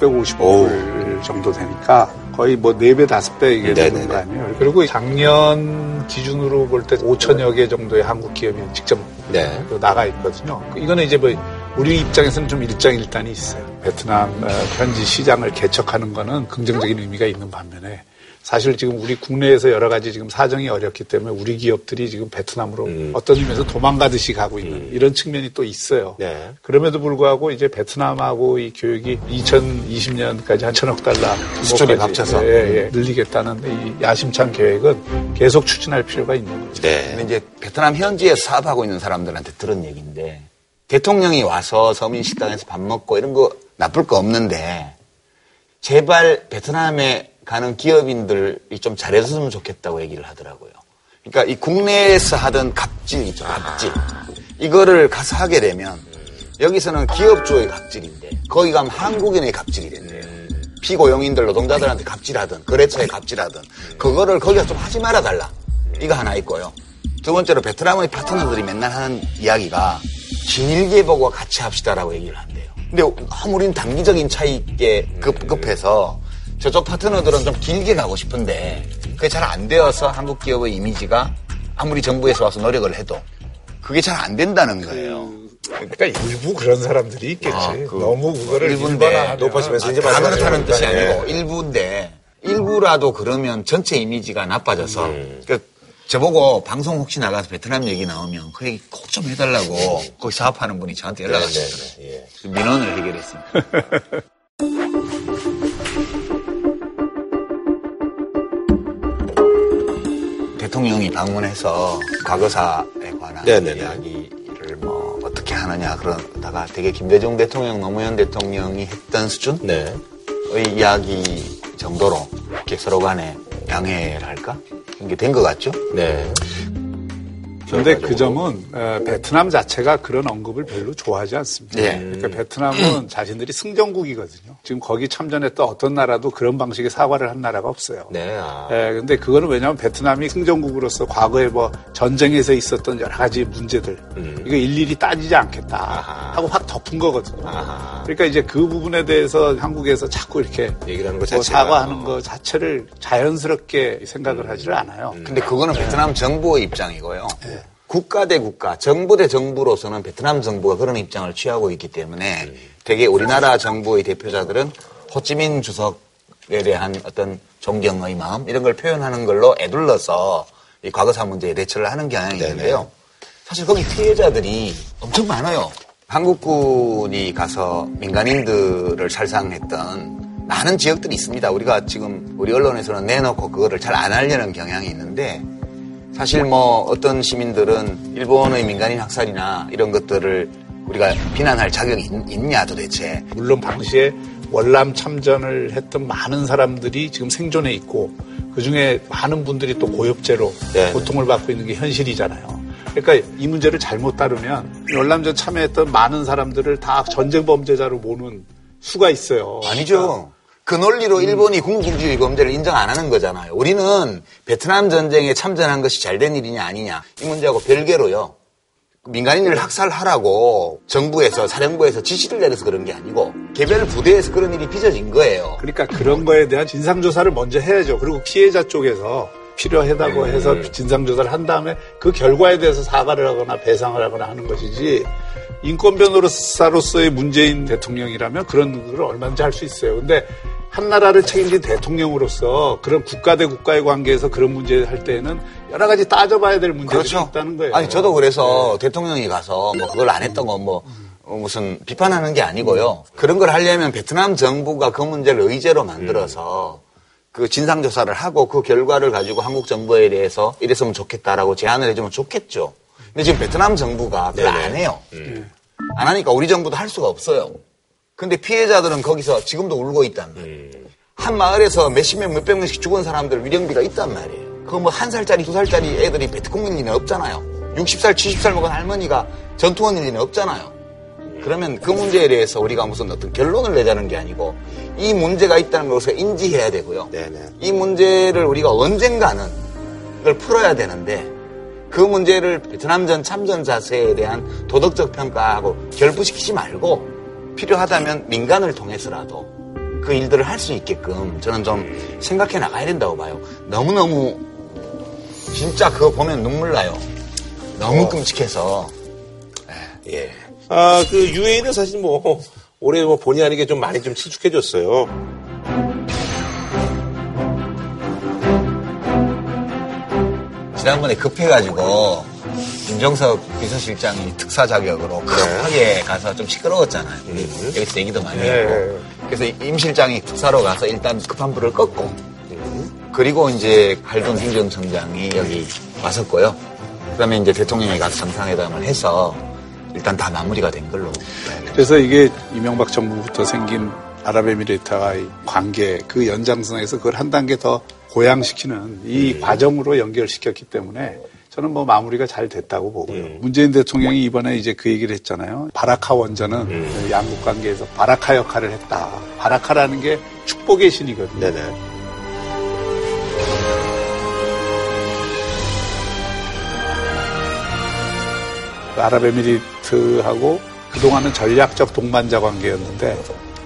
650억 어우. 불 정도 되니까 거의 뭐 4배, 5배 이게 되는 네네네. 거 아니에요. 그리고 작년 기준으로 볼 때 5천여 개 정도의 한국 기업이 직접 네. 또 나가 있거든요. 이거는 이제 뭐 우리 입장에서는 좀 일장일단이 있어요. 베트남 어, 현지 시장을 개척하는 거는 긍정적인 의미가 있는 반면에 사실 지금 우리 국내에서 여러 가지 지금 사정이 어렵기 때문에 우리 기업들이 지금 베트남으로 음. 어떤 의미에서 도망가듯이 가고 있는 이런 측면이 또 있어요. 네. 그럼에도 불구하고 이제 베트남하고 이 교육이 2020년까지 한 천억 달러 규모까지, 합쳐서. 예, 예, 늘리겠다는 이 야심찬 계획은 계속 추진할 필요가 있는 거죠. 근데 네. 이제 베트남 현지에 사업하고 있는 사람들한테 들은 얘기인데 대통령이 와서 서민 식당에서 밥 먹고 이런 거 나쁠 거 없는데 제발 베트남에 가는 기업인들이 좀 잘해줬으면 좋겠다고 얘기를 하더라고요. 그러니까 이 국내에서 하던 갑질 있죠, 갑질. 이거를 가서 하게 되면 여기서는 기업주의 갑질인데 거기 가면 한국인의 갑질이 된대요. 피고용인들 노동자들한테 갑질하든 거래처에 갑질하든 그거를 거기가 좀 하지 말아 달라. 이거 하나 있고요. 두 번째로 베트남의 파트너들이 맨날 하는 이야기가 길게 보고 같이 합시다라고 얘기를 한대요. 근데 우리는 단기적인 차이에 급, 급해서 저쪽 파트너들은 좀 길게 가고 싶은데 그게 잘 안 되어서 한국 기업의 이미지가 아무리 정부에서 와서 노력을 해도 그게 잘 안 된다는 거예요. 그러니까 일부 그런 사람들이 있겠지. 아, 그 너무 그거를 일부인데 높아지면서 이제 다 그렇다는 뜻이. 아니고 일부인데 일부라도 그러면 전체 이미지가 나빠져서 음. 그러니까 저보고 방송 혹시 나가서 베트남 얘기 나오면 그 얘기 꼭 좀 해달라고 거기 사업하는 분이 저한테 네, 연락하셨어요. 네, 네, 예. 민원을 해결했습니다. 대통령이 방문해서 과거사에 관한 네네네. 이야기를 뭐 어떻게 하느냐 그러다가 되게 김대중 대통령, 노무현 대통령이 했던 수준의 네. 이야기 정도로 이렇게 서로 간에 양해를 할까? 그런 게된 것 같죠? 네. 근데 그 점은 어, 베트남 자체가 그런 언급을 별로 좋아하지 않습니다. 네. 그러니까 베트남은 자신들이 승전국이거든요. 지금 거기 참전했던 어떤 나라도 그런 방식의 사과를 한 나라가 없어요. 네. 아. 예, 근데 그거는 왜냐하면 베트남이 승전국으로서 과거에 뭐 전쟁에서 있었던 여러 가지 문제들 음. 이거 일일이 따지지 않겠다 아하. 하고 확 덮은 거거든요. 아하. 그러니까 이제 그 부분에 대해서 한국에서 자꾸 이렇게 얘기를 하는 것뭐 자체가. 사과하는 거 자체를 자연스럽게 생각을 하지를 않아요. 근데 그거는 베트남 정부의 입장이고요. 국가 대 국가, 정부 대 정부로서는 베트남 정부가 그런 입장을 취하고 있기 때문에 되게 우리나라 정부의 대표자들은 호찌민 주석에 대한 어떤 존경의 마음 이런 걸 표현하는 걸로 애둘러서 이 과거사 문제에 대처를 하는 경향이 있는데요. 사실 거기 피해자들이 엄청 많아요. 한국군이 가서 민간인들을 살상했던 많은 지역들이 있습니다. 우리가 지금 우리 언론에서는 내놓고 그거를 잘 안 하려는 경향이 있는데 사실 뭐 어떤 시민들은 일본의 민간인 학살이나 이런 것들을 우리가 비난할 자격이 있, 냐 도대체. 물론 당시에 월남 참전을 했던 많은 사람들이 지금 생존해 있고 그 중에 많은 분들이 또 고엽제로 네. 고통을 받고 있는 게 현실이잖아요. 그러니까 이 문제를 잘못 다루면 월남전 참여했던 많은 사람들을 다 전쟁 범죄자로 모는 수가 있어요. 아니죠. 그 논리로 일본이 군국주의 범죄를 인정 안 하는 거잖아요. 우리는 베트남 전쟁에 참전한 것이 잘 된 일이냐 아니냐 이 문제하고 별개로요. 민간인을 학살하라고 정부에서 사령부에서 지시를 내려서 그런 게 아니고 개별 부대에서 그런 일이 빚어진 거예요. 그러니까 그런 거에 대한 진상조사를 먼저 해야죠. 그리고 피해자 쪽에서 필요하다고 해서 진상조사를 한 다음에 그 결과에 대해서 사과를 하거나 배상을 하거나 하는 것이지 인권 변호사로서의 문재인 대통령이라면 그런 걸 얼마든지 할 수 있어요. 근데 한 나라를 책임진 대통령으로서 그런 국가 대 국가의 관계에서 그런 문제 할 때는 여러 가지 따져봐야 될 문제가 그렇죠. 있다는 거예요. 아니 저도 그래서 네. 대통령이 가서 뭐 그걸 안 했던 건뭐 어, 무슨 비판하는 게 아니고요. 그런 걸 하려면 베트남 정부가 그 문제를 의제로 만들어서 그 진상 조사를 하고 그 결과를 가지고 한국 정부에 대해서 이랬으면 좋겠다라고 제안을 해주면 좋겠죠. 근데 지금 베트남 정부가 그걸 안 해요. 음. 안 하니까 우리 정부도 할 수가 없어요. 근데 피해자들은 거기서 지금도 울고 있단 말이에요. 음. 한 마을에서 몇십 명, 몇백 명씩 죽은 사람들 위령비가 있단 말이에요. 그거 뭐한 살짜리, 두 살짜리 애들이 베트콩 일 리는 없잖아요. 60살, 70살 먹은 할머니가 전투원 일 리는 없잖아요. 그러면 그 문제에 대해서 우리가 무슨 어떤 결론을 내자는 게 아니고 이 문제가 있다는 것을 인지해야 되고요. 네네. 이 문제를 우리가 언젠가는 그걸 풀어야 되는데 그 문제를 베트남전 참전 자세에 대한 도덕적 평가하고 결부시키지 말고 필요하다면 민간을 통해서라도 그 일들을 할 수 있게끔 저는 좀 생각해 나가야 된다고 봐요. 너무너무 진짜 그거 보면 눈물 나요. 너무 어. 끔찍해서. 예. 아, 그 UAE는 사실 뭐 올해 뭐 본의 아니게 좀 많이 좀 친축해졌어요. 지난번에 급해가지고 김정석 비서실장이 특사 자격으로 급하게 네. 가서 좀 시끄러웠잖아요. 음. 여기서 얘기도 많이 네. 했고. 그래서 임 실장이 특사로 가서 일단 급한 불을 껐고 음. 그리고 이제 할돈 행정청장이 여기 왔었고요. 그다음에 이제 대통령이 가서 정상회담을 해서 일단 다 마무리가 된 걸로. 그래서 이게 이명박 정부부터 생긴 아랍에미레이트와의 관계 그 연장선에서 그걸 한 단계 더 고양시키는 이 음. 과정으로 연결시켰기 때문에 저는 뭐 마무리가 잘 됐다고 보고요. 음. 문재인 대통령이 이번에 이제 그 얘기를 했잖아요. 바라카 원전은 음. 양국 관계에서 바라카 역할을 했다. 바라카라는 게 축복의 신이거든요. 네네. 아랍에미리트하고 그동안은 전략적 동반자 관계였는데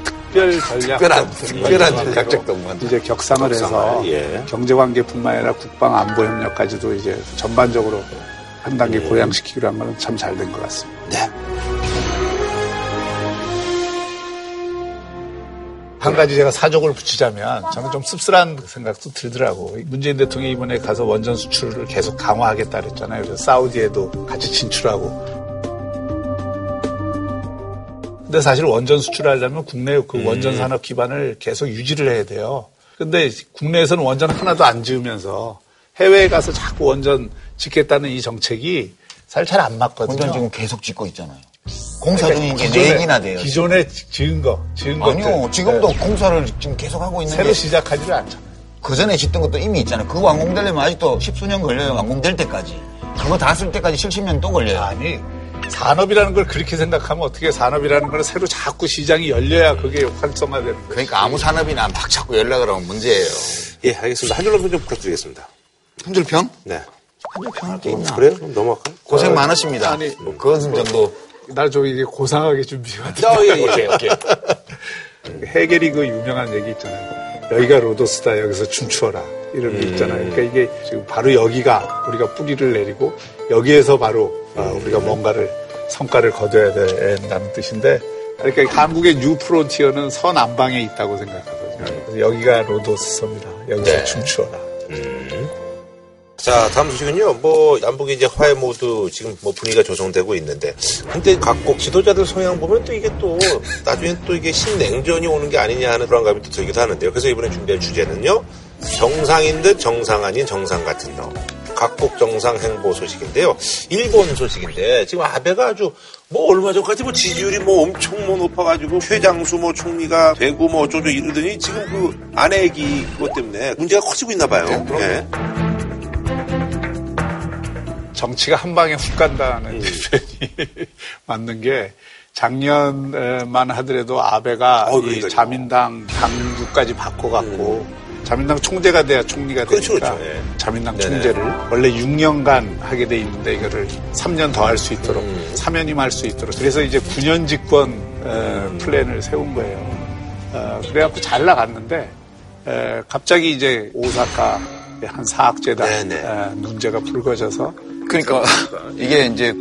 특별 전략적 특별한, 특별한 전략적 동반자 이제 격상을 해서 예. 경제 관계뿐만 아니라 국방 안보 협력까지도 이제 전반적으로 한 단계 음. 고양시키기로 한 거는 참 잘 된 것 같습니다. 네. 한 가지 제가 사족을 붙이자면 저는 좀 씁쓸한 생각도 들더라고. 문재인 대통령이 이번에 가서 원전 수출을 계속 강화하겠다 그랬잖아요. 그래서 사우디에도 같이 진출하고. 근데 사실 원전 수출하려면 국내 그 음. 원전 산업 기반을 계속 유지를 해야 돼요. 근데 국내에서는 원전 하나도 안 지으면서 해외에 가서 자꾸 원전 짓겠다는 이 정책이 사실 잘 안 맞거든요. 원전 지금 계속 짓고 있잖아요. 공사 중인 게 4기나 돼요. 기존에 지은 거, 지은 거. 아니요, 것들. 지금도 네. 공사를 지금 계속 하고 있는데. 새로 시작하지를 않잖아요. 그 전에 짓던 것도 이미 있잖아요. 그거 완공되려면 아직도 십수년 걸려요, 완공될 때까지. 그거 다 쓸 때까지 70년 또 걸려요. 아니, 산업이라는 걸 그렇게 생각하면 어떻게 산업이라는 걸 새로 자꾸 시장이 열려야 그게 활성화되는 거예요. 그러니까 아무 산업이나 막 자꾸 열려 그러면 문제예요. 예, 알겠습니다. 한 줄로 평좀 부탁드리겠습니다. 한 줄 평? 네. 한 줄 평할 게 있나? 그래요? 그럼 넘어갈까요? 고생 어, 많으십니다. 아니, 뭐, 그건 정도. 나좀 이게 고상하게 준비해왔다. 어, 예, 예. 오케이, 오케이. 해겔이 그 유명한 얘기 있잖아요. 여기가 로도스다 여기서 춤추어라 이런 게 음. 있잖아요. 그러니까 이게 지금 바로 여기가 우리가 뿌리를 내리고 여기에서 바로 어, 우리가 뭔가를 성과를 거둬야 된다는 뜻인데 그러니까 한국의 new frontier는 서남방에 있다고 생각하거든요. 여기가 로도스 섬이다. 여기서 네. 춤추어라. 음. 자, 다음 소식은요. 뭐 남북이 이제 화해 모드 지금 뭐 분위기가 조성되고 있는데, 근데 각국 지도자들 성향 보면 또 이게 또 나중에 또 이게 신냉전이 오는 게 아니냐 하는 불안감이 또 들기도 하는데요. 그래서 이번에 준비한 주제는요. 정상인 듯 정상 아닌 정상 같은 너. 각국 정상 행보 소식인데요. 일본 소식인데 지금 아베가 아주 뭐 얼마 전까지 뭐 지지율이 뭐 엄청 뭐 높아가지고 최장수 뭐 총리가 되고 뭐 어쩌고 이러더니 지금 그 아내 얘기 그것 때문에 문제가 커지고 있나 봐요. 네, 정치가 한 방에 훅 간다는 음. 표현이 맞는 게 작년만 하더라도 아베가 어, 이 자민당 당주까지 바꿔갖고 음. 자민당 총재가 돼야 총리가 그렇죠, 되니까 그렇죠. 예. 자민당 네네. 총재를 원래 6년간 하게 돼 있는데 이거를 3년 더 할 수 있도록 음. 사면임 할 수 있도록 그래서 이제 9년 집권 음. 플랜을 세운 거예요. 어, 그래갖고 잘 나갔는데 에, 갑자기 이제 오사카 한 사학재단 문제가 불거져서. 그러니까 이게 이제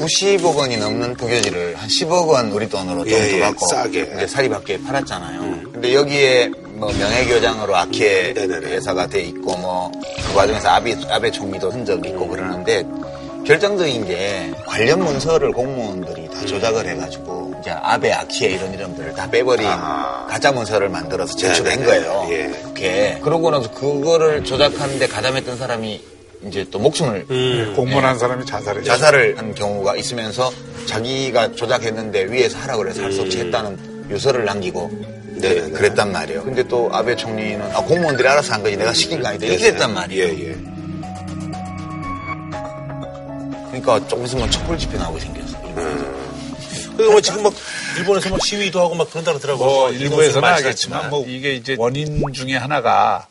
90억 원이 넘는 국유지를 한 10억 원 우리 돈으로 좀더 예, 예, 받고 싸게. 이제 사리받게 팔았잖아요. 음. 근데 여기에 뭐 명예교장으로 아키에 회사가 돼 있고 뭐 그 과정에서 아베, 아베 총리도 흔적 있고 그러는데 결정적인 게 관련 문서를 공무원들이 다 조작을 해가지고 이제 아베 아키에 이런 이름들을 다 빼버린 아. 가짜 문서를 만들어서 제출한 네네. 거예요. 예. 그렇게 그러고 나서 그거를 조작하는데 가담했던 사람이 이제 또 목숨을 음, 공무원한 예. 사람이 자살을 자살을 한 경우가 있으면서 자기가 조작했는데 위에서 하라 그래서 할 수 없이 음. 했다는 유서를 남기고 네, 그랬단 말이에요. 근데 또 아베 총리는 아, 공무원들이 알아서 한 거지 내가 시킨 거 아니다 이렇게 했단 말이에요. 예, 예. 그러니까 조금 있으면 촛불 집회 나오게 생겼어. 음. 그리고 뭐 지금 막 일본에서 막 시위도 하고 막 그런다 그러더라고요. 뭐 일부에서는 하겠지만 뭐 이게 이제 원인 중에 하나가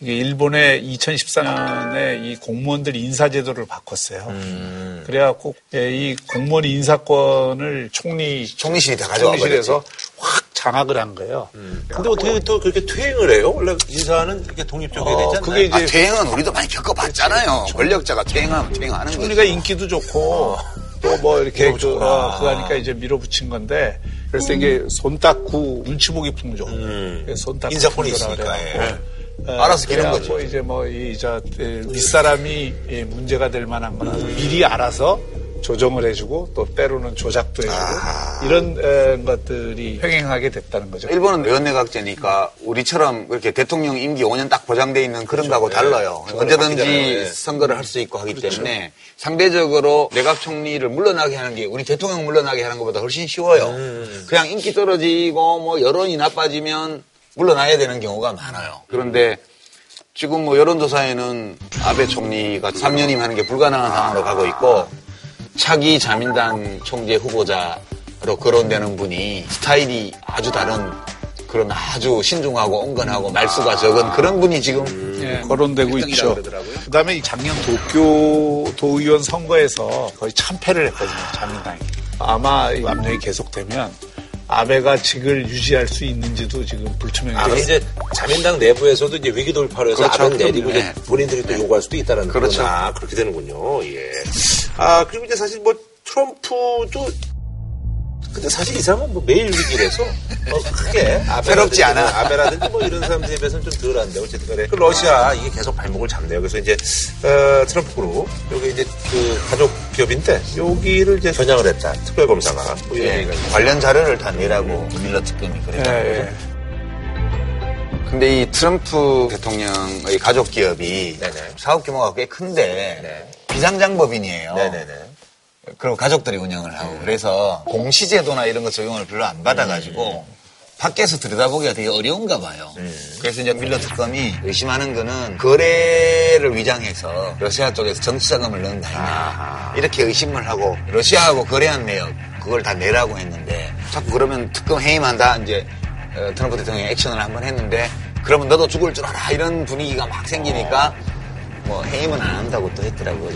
이게 일본의 2014년에 이 공무원들 인사제도를 바꿨어요. 음. 그래갖고 예, 이 공무원 인사권을 총리 총리실이 다 가져가 총리실에서 확 장악을 한 거예요. 음. 근데 어떻게 또 그렇게 퇴행을 해요? 원래 인사는 이렇게 독립적이 어, 되잖아요. 그게 이제 아, 퇴행은 우리도 많이 겪어봤잖아요. 권력자가 퇴행하면 퇴행하는 거죠. 총리가 인기도 좋고 어. 또 뭐 이렇게 그, 어, 그 하니까 이제 밀어붙인 건데 그래서 음. 이게 손닦고 눈치 보기 풍조. 음. 손닦고 인사권이 있으니까. 예. 네, 알아서 기는 거죠. 뭐 이제 뭐, 이, 저, 윗사람이 문제가 될 만한 거나 음. 미리 알아서 조정을 해주고 또 때로는 조작도 해주고 아. 이런 에, 것들이 횡행하게 됐다는 거죠. 일본은 의원내각제니까 우리처럼 그렇게 대통령 임기 5년 딱 보장돼 있는 그런 거하고 그렇죠. 달라요. 네. 언제든지 네. 선거를 할 수 있고 하기 그렇죠. 때문에 상대적으로 내각 총리를 물러나게 하는 게 우리 대통령 물러나게 하는 것보다 훨씬 쉬워요. 음. 그냥 인기 떨어지고 뭐 여론이 나빠지면 물러나야 되는 경우가 많아요. 그런데 지금 뭐 여론조사에는 아베 총리가 3년이면 하는 게 불가능한 상황으로 가고 있고 차기 자민당 총재 후보자로 거론되는 분이 스타일이 아주 다른 그런 아주 신중하고 온건하고 말수가 적은 그런 분이 지금 음, 예, 거론되고 있죠. 그다음에 작년 도쿄 도의원 선거에서 거의 참패를 했거든요. 자민당이. 아마 압력이 계속되면 아베가 직을 유지할 수 있는지도 지금 불투명해요. 아, 이제 자민당 내부에서도 이제 위기 돌파로 해서 그렇죠. 아베 내리고 네. 본인들이 또 요구할 수도 있다는 그렇죠. 아, 그렇게 되는군요. 예. 아 그리고 이제 사실 뭐 트럼프도 근데 사실 이 사람은 뭐 매일 위기라서 뭐 크게 새롭지 않아. 뭐 아베라든지 뭐 이런 사람들에 비해서는 좀 덜한데 어쨌든 간에 그 러시아 이게 계속 발목을 잡네요. 그래서 이제 어, 트럼프 그룹 여기 이제 그 가족 기업인데 여기를 이제 겨냥을 했다. 특별 검사가 뭐 예, 관련 자료를 다 내라고 밀러 특검이 그랬다는 예, 예. 근데 이 트럼프 대통령의 가족 기업이 네네. 사업 규모가 꽤 큰데 네. 비상장법인이에요. 네네네. 그리고 가족들이 운영을 하고 음. 그래서 공시제도나 이런 거 적용을 별로 안 받아가지고 음. 밖에서 들여다보기가 되게 어려운가 봐요. 음. 그래서 이제 밀러 특검이 의심하는 거는 거래를 위장해서 러시아 쪽에서 정치자금을 거 아니냐 이렇게 의심을 하고 러시아하고 거래한 내역 그걸 다 내라고 했는데 자꾸 그러면 특검 해임한다 이제 어, 트럼프 대통령이 액션을 한번 했는데 그러면 너도 죽을 줄 알아 이런 분위기가 막 생기니까 뭐 해임은 안 한다고 또 했더라고요.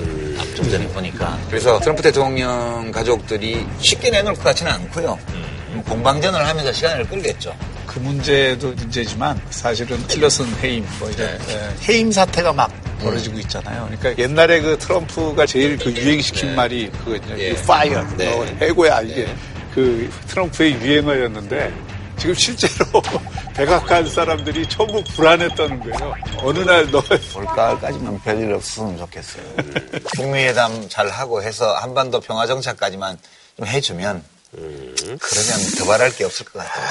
좀 전에 보니까. 그래서 트럼프 대통령 가족들이 쉽게 내놓을 것 같지는 않고요. 음. 공방전을 하면서 시간을 끌겠죠. 그 문제도 문제지만 사실은 틸러슨 해임, 뭐 이제 네. 해임 사태가 막 벌어지고 음. 있잖아요. 그러니까 옛날에 그 트럼프가 제일 그 유행시킨 네. 말이 그거죠. 예. 파이어, 네. 뭐 해고야 이게 네. 그 트럼프의 유행어였는데 지금 실제로 백악관 사람들이 전부 불안했다는 거예요. 어느 날 너. 올가을까지만 별일 없으면 좋겠어요. 북미회담 잘 하고 해서 한반도 평화정착까지만 좀 해주면 음. 그러면 더 말할 게 없을 것 같아요.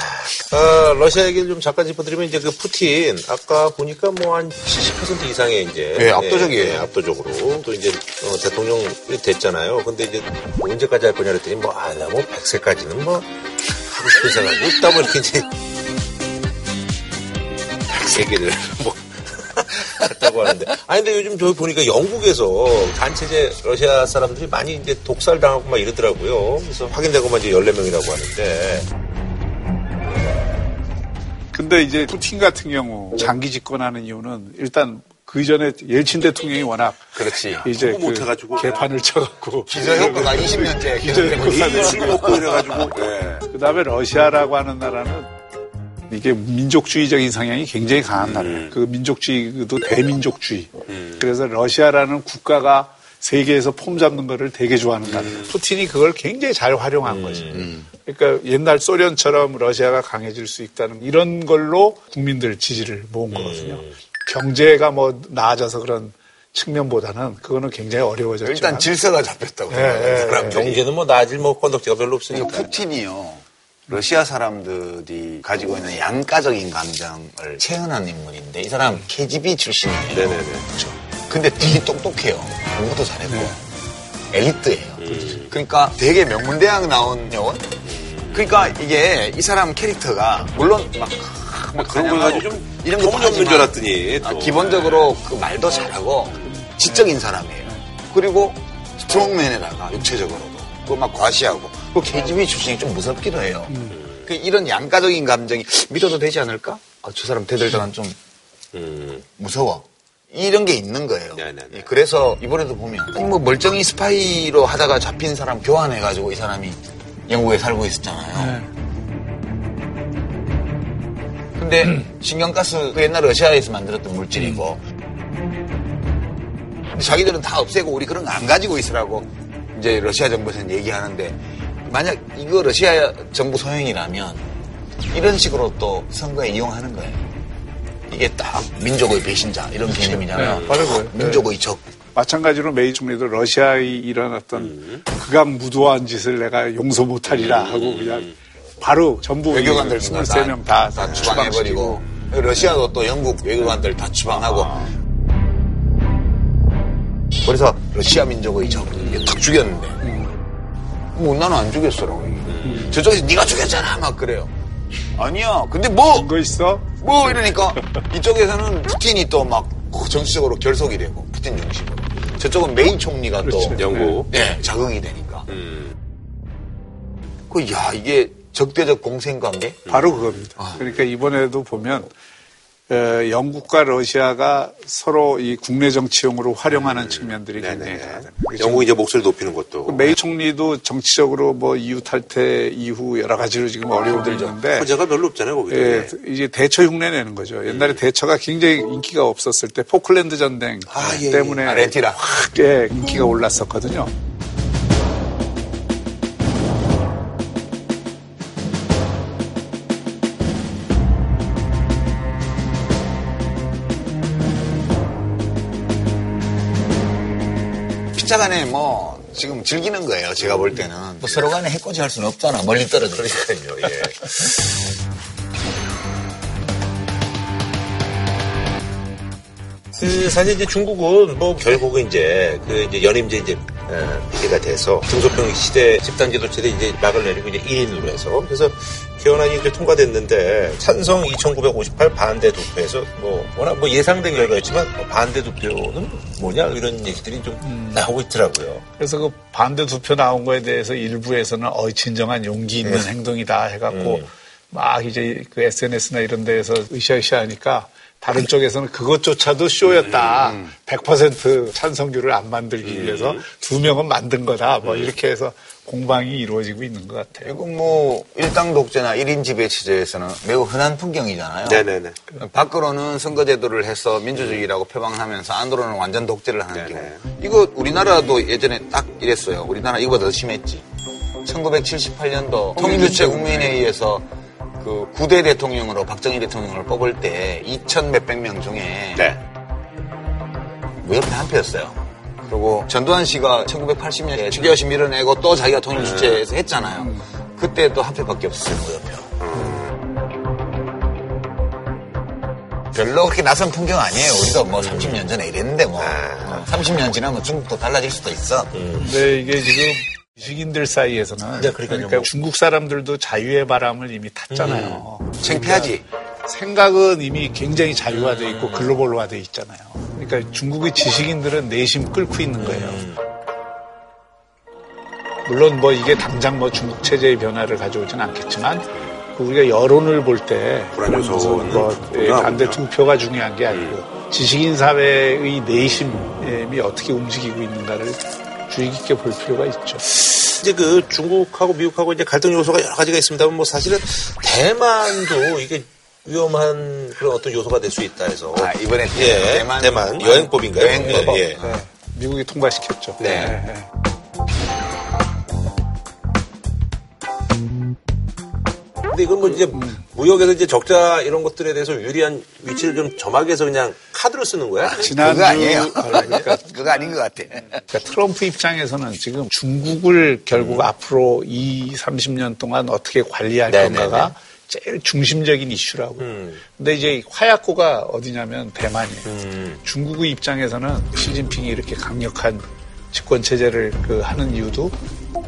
어, 러시아 얘기를 좀 잠깐 짚어드리면 이제 그 푸틴 아까 보니까 뭐 한 70% 이상의 이제 네, 압도적이에요. 네, 압도적으로 또 이제 어, 대통령이 됐잖아요. 근데 이제 언제까지 할 거냐 그랬더니 뭐 아나 뭐 100세까지는 뭐 생각이 없다 보니까 이제 100세기를 뭐 했다고 하는데. 아니, 근데 요즘 저기 보니까 영국에서 단체제 러시아 사람들이 많이 이제 독살 당하고 막 이러더라고요. 그래서 확인되고만 이제 14명이라고 하는데. 근데 이제 푸틴 같은 경우 장기 집권하는 이유는 일단 그 전에 옐친 대통령이 워낙 그렇지 이제 그 못해가지고 개판을 쳐갖고 기저 효과가 20년째 기저 효과가 술 먹고 이래가지고 네. 그다음에 러시아라고 하는 나라는 이게 민족주의적인 성향이 굉장히 강한 나라예요. 음. 그 민족주의도 대민족주의. 음. 그래서 러시아라는 국가가 세계에서 폼 잡는 거를 되게 좋아하는 나라. 음. 푸틴이 그걸 굉장히 잘 활용한 음. 거지. 그러니까 옛날 소련처럼 러시아가 강해질 수 있다는 이런 걸로 국민들 지지를 모은 거거든요. 음. 경제가 뭐 나아져서 그런 측면보다는 그거는 굉장히 어려워졌죠. 일단 질서가 잡혔다고. 네, 네, 경제는 뭐 나아질 뭐 건덕지가 별로 없으니까. 푸틴이요. 러시아 사람들이 가지고 있는 양가적인 감정을 체현한 인물인데 이 사람 KGB 출신이에요. 네네네. 그렇죠. 근데 되게 똑똑해요. 공부도 잘했고 네. 엘리트예요. 음. 그러니까 되게 명문대학 나온 여원. 그러니까 이게 이 사람 캐릭터가 물론 막, 막 그런 걸 가지고 좀 이런 거 없는 줄 알았더니 아, 기본적으로 그 말도 잘하고 지적인 사람이에요. 그리고 strongman에다가 육체적으로도 그 막 과시하고 그 KGB 출신이 좀 무섭기도 해요. 음. 그 이런 양가적인 감정이 믿어도 되지 않을까? 아, 저 사람 대들다간 좀 음. 무서워. 이런 게 있는 거예요. 네네네. 예, 그래서 이번에도 보면 아니 뭐 멀쩡히 스파이로 하다가 잡힌 사람 교환해가지고 이 사람이 영국에 살고 있었잖아요. 네. 근데 신경가스 그 옛날 러시아에서 만들었던 물질이고 자기들은 다 없애고 우리 그런 거 안 가지고 있으라고 이제 러시아 정부에서는 얘기하는데 만약 이거 러시아 정부 소행이라면 이런 식으로 또 선거에 이용하는 거예요. 이게 딱 민족의 배신자 이런 개념이잖아요. 네, 바로 민족의 적. 마찬가지로 메이 총리도 러시아에 일어났던 음. 극악 무도한 짓을 내가 용서 못하리라 하고 음. 그냥 바로 전부 외교관들 23명 다, 다 추방해버리고 러시아도 또 영국 외교관들 다 추방하고 아. 그래서 러시아 민족의 적 음. 딱 죽였는데 뭐 나는 안 죽였어라고 음. 저쪽에서 네가 죽였잖아 막 그래요 아니야 근데 뭐 증거 있어? 뭐 이러니까 이쪽에서는 푸틴이 또 막 정치적으로 결속이 되고 푸틴 중심으로 저쪽은 메인 총리가 그렇지. 또 영국 네, 자극이 되니까 음. 그야 이게 적대적 공생관계 바로 그겁니다. 아. 그러니까 이번에도 보면 영국과 러시아가 서로 이 국내 정치용으로 활용하는 음. 측면들이 굉장히 강하잖아요. 영국이 이제 목소리 높이는 것도. 그 메이 총리도 정치적으로 뭐 이후 탈퇴 이후 여러 가지로 지금 어려움들이 있는데. 호재가 별로 없잖아요, 거기 예, 이제 대처 흉내 내는 거죠. 옛날에 음. 대처가 굉장히 인기가 없었을 때 포클랜드 전쟁 아, 예, 예. 때문에 아. 확 예, 인기가 올랐었거든요. 각자 간에 뭐 지금 즐기는 거예요. 제가 볼 때는. 뭐 서로 간에 해코지 할 수는 없잖아. 멀리 떨어지니까요. 예. 그 사실 이제 중국은 뭐 결국은 이제 그 이제 연임제 이제 비례가 어, 돼서 등소평 시대 집단 지도체대 이제 막을 내리고 이제 1인으로 해서 그래서 개헌안이 이제 통과됐는데 찬성 2,958 반대 투표에서 뭐 워낙 뭐 예상된 결과였지만 뭐 반대 투표는 뭐냐 이런 얘기들이 좀 음. 나오고 있더라고요. 그래서 그 반대 투표 나온 거에 대해서 일부에서는 어이 진정한 용기 있는 네. 행동이다 해갖고 음. 막 이제 그 SNS나 이런 데에서 으쌰으쌰 하니까 다른 쪽에서는 그것조차도 쇼였다. 음. 100% 찬성률을 안 만들기 음. 위해서 두 명은 만든 거다. 뭐 음. 이렇게 해서 공방이 이루어지고 있는 것 같아요. 이건 뭐 일당 독재나 1인 지배 체제에서는 매우 흔한 풍경이잖아요. 네네네. 밖으로는 선거제도를 해서 민주주의라고 표방하면서 안으로는 완전 독재를 하는 네네. 경우. 이거 우리나라도 예전에 딱 이랬어요. 우리나라 이거보다 더 심했지. 1978년도 통일주체 국민회의에서 그 9대 대통령으로 박정희 대통령을 뽑을 때 2천 몇백 명 중에 네. 무협표 한 표였어요. 그리고 전두환 씨가 1980년에 추기여시 밀어내고 또 자기가 통일 주체에서 했잖아요. 그때 또한 표밖에 없었어요, 무협표. 별로 그렇게 낯선 풍경 아니에요. 우리도 뭐 30년 전에 이랬는데 뭐. 30년 지나면 중국도 달라질 수도 있어. 근데 이게 지금 지식인들 사이에서는 네, 그러니까 뭐. 중국 사람들도 자유의 바람을 이미 탔잖아요. 음. 창피하지. 그러니까 생각은 이미 굉장히 자유화돼 있고 글로벌화돼 있잖아요. 그러니까 중국의 지식인들은 내심 끓고 있는 거예요. 음. 물론 뭐 이게 당장 뭐 중국 체제의 변화를 가져오진 않겠지만 우리가 여론을 볼때 무슨 뭐 예, 반대 투표가 중요한 게 아니고 음. 지식인 사회의 내심이 어떻게 움직이고 있는가를 주의 깊게 볼 필요가 있죠. 이제 그 중국하고 미국하고 이제 갈등 요소가 여러 가지가 있습니다만 뭐 사실은 대만도 이게 위험한 그런 어떤 요소가 될 수 있다 해서 아, 이번에 예, 대만, 대만 여행법인가요? 여행법. 예, 예. 네. 미국이 통과시켰죠. 네. 네. 근데 이건 뭐 이제 무역에서 이제 적자 이런 것들에 대해서 유리한 위치를 좀 점하기 위해서 그냥 카드를 쓰는 거야? 아, 지난 그거 아니에요. 그러니까 그거 아닌 것 같아. 그러니까 트럼프 입장에서는 지금 중국을 결국 음. 앞으로 2, 30년 동안 어떻게 관리할 네네네. 건가가 제일 중심적인 이슈라고. 음. 근데 이제 화약고가 어디냐면 대만이에요. 음. 중국의 입장에서는 시진핑이 이렇게 강력한 집권 체제를 그 하는 이유도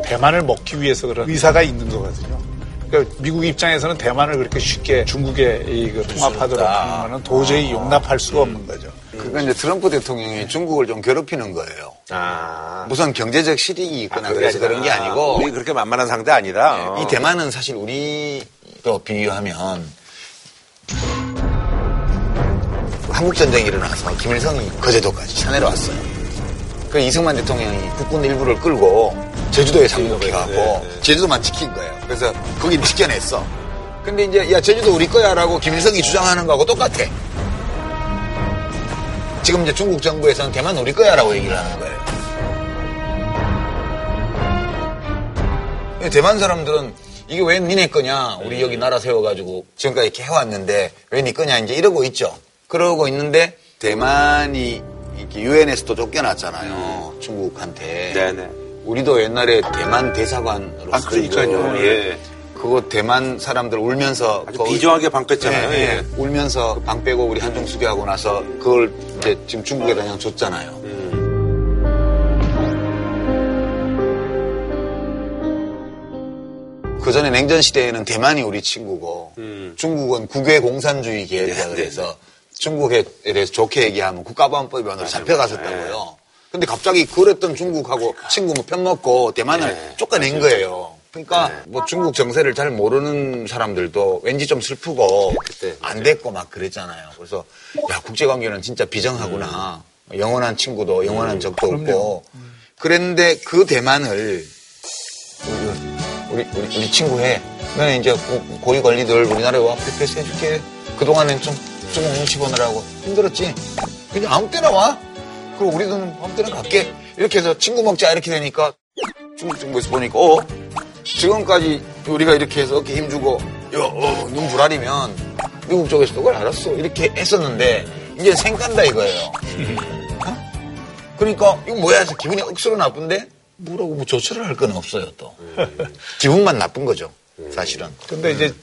대만을 먹기 위해서 그런 의사가 있는 거거든요. 그러니까 미국 입장에서는 대만을 그렇게 쉽게 중국에 그 통합하도록 하는 거는 도저히 아. 용납할 수가 없는 거죠. 그러니까 이제 트럼프 대통령이 중국을 좀 괴롭히는 거예요. 아. 무슨 경제적 실익이 있거나 아, 그래서 그런 게 아니고. 우리 그렇게 만만한 상대 아니다. 네, 이 대만은 사실 우리로 비유하면 한국전쟁이 일어나서 김일성이 거제도까지 차내려 왔어요. 그 이승만 대통령이 국군 일부를 끌고 제주도에 상륙해가고 네, 네. 제주도만 지킨 거예요. 그래서 거긴 지켜냈어. 근데 이제 야 제주도 우리 거야라고 김일성이 주장하는 거하고 똑같아. 지금 이제 중국 정부에서는 대만 우리 거야라고 얘기를 하는 거예요. 대만 사람들은 이게 왜 니네 거냐? 우리 여기 나라 세워가지고 지금까지 이렇게 해왔는데 왜 니 거냐? 이제 이러고 있죠. 그러고 있는데 대만이 유엔에서도 쫓겨났잖아요. 중국한테. 네네. 우리도 옛날에 대만 대사관으로 아, 그러니까요. 예. 그거 대만 사람들 울면서 아주 비정하게 방 뺐잖아요. 예, 예. 울면서 방 빼고 우리 한중 수교하고 나서 그걸 이제 지금 중국에다 그냥 줬잖아요. 음. 그 전에 냉전 시대에는 대만이 우리 친구고 음. 중국은 국외 공산주의 계열이라 네, 그래서 네. 중국에 대해서 좋게 얘기하면 국가보안법 위반으로 잡혀갔었다고요. 근데 갑자기 그랬던 중국하고 친구 뭐 편 먹고 대만을 네. 쫓아낸 거예요. 그러니까 네. 뭐 중국 정세를 잘 모르는 사람들도 왠지 좀 슬프고 그때 안 됐고 막 그랬잖아요. 그래서 야 국제 관계는 진짜 비정하구나. 음. 영원한 친구도 영원한 음. 적도 음. 없고 그랬는데 그 대만을 우리 우리, 우리 친구 해. 그러면 이제 고위 관리들 우리나라에 와 free pass 해줄게. 그 동안엔 좀 중국 눈치 보느라고 힘들었지. 그냥 아무 때나 와. 그리고 우리도 아무 때나 갈게. 이렇게 해서 친구 먹자 이렇게 되니까 중국 정부에서 보니까 어 지금까지 우리가 이렇게 해서 어깨 힘주고 어, 눈 부라리면 미국 쪽에서도 그걸 알았어 이렇게 했었는데 이제 쌩깐다 이거예요. 어? 그러니까 이거 뭐야 해서 기분이 억수로 나쁜데 뭐라고 뭐 조처를 할 건 없어요 또 기분만 나쁜 거죠 사실은. 근데 이제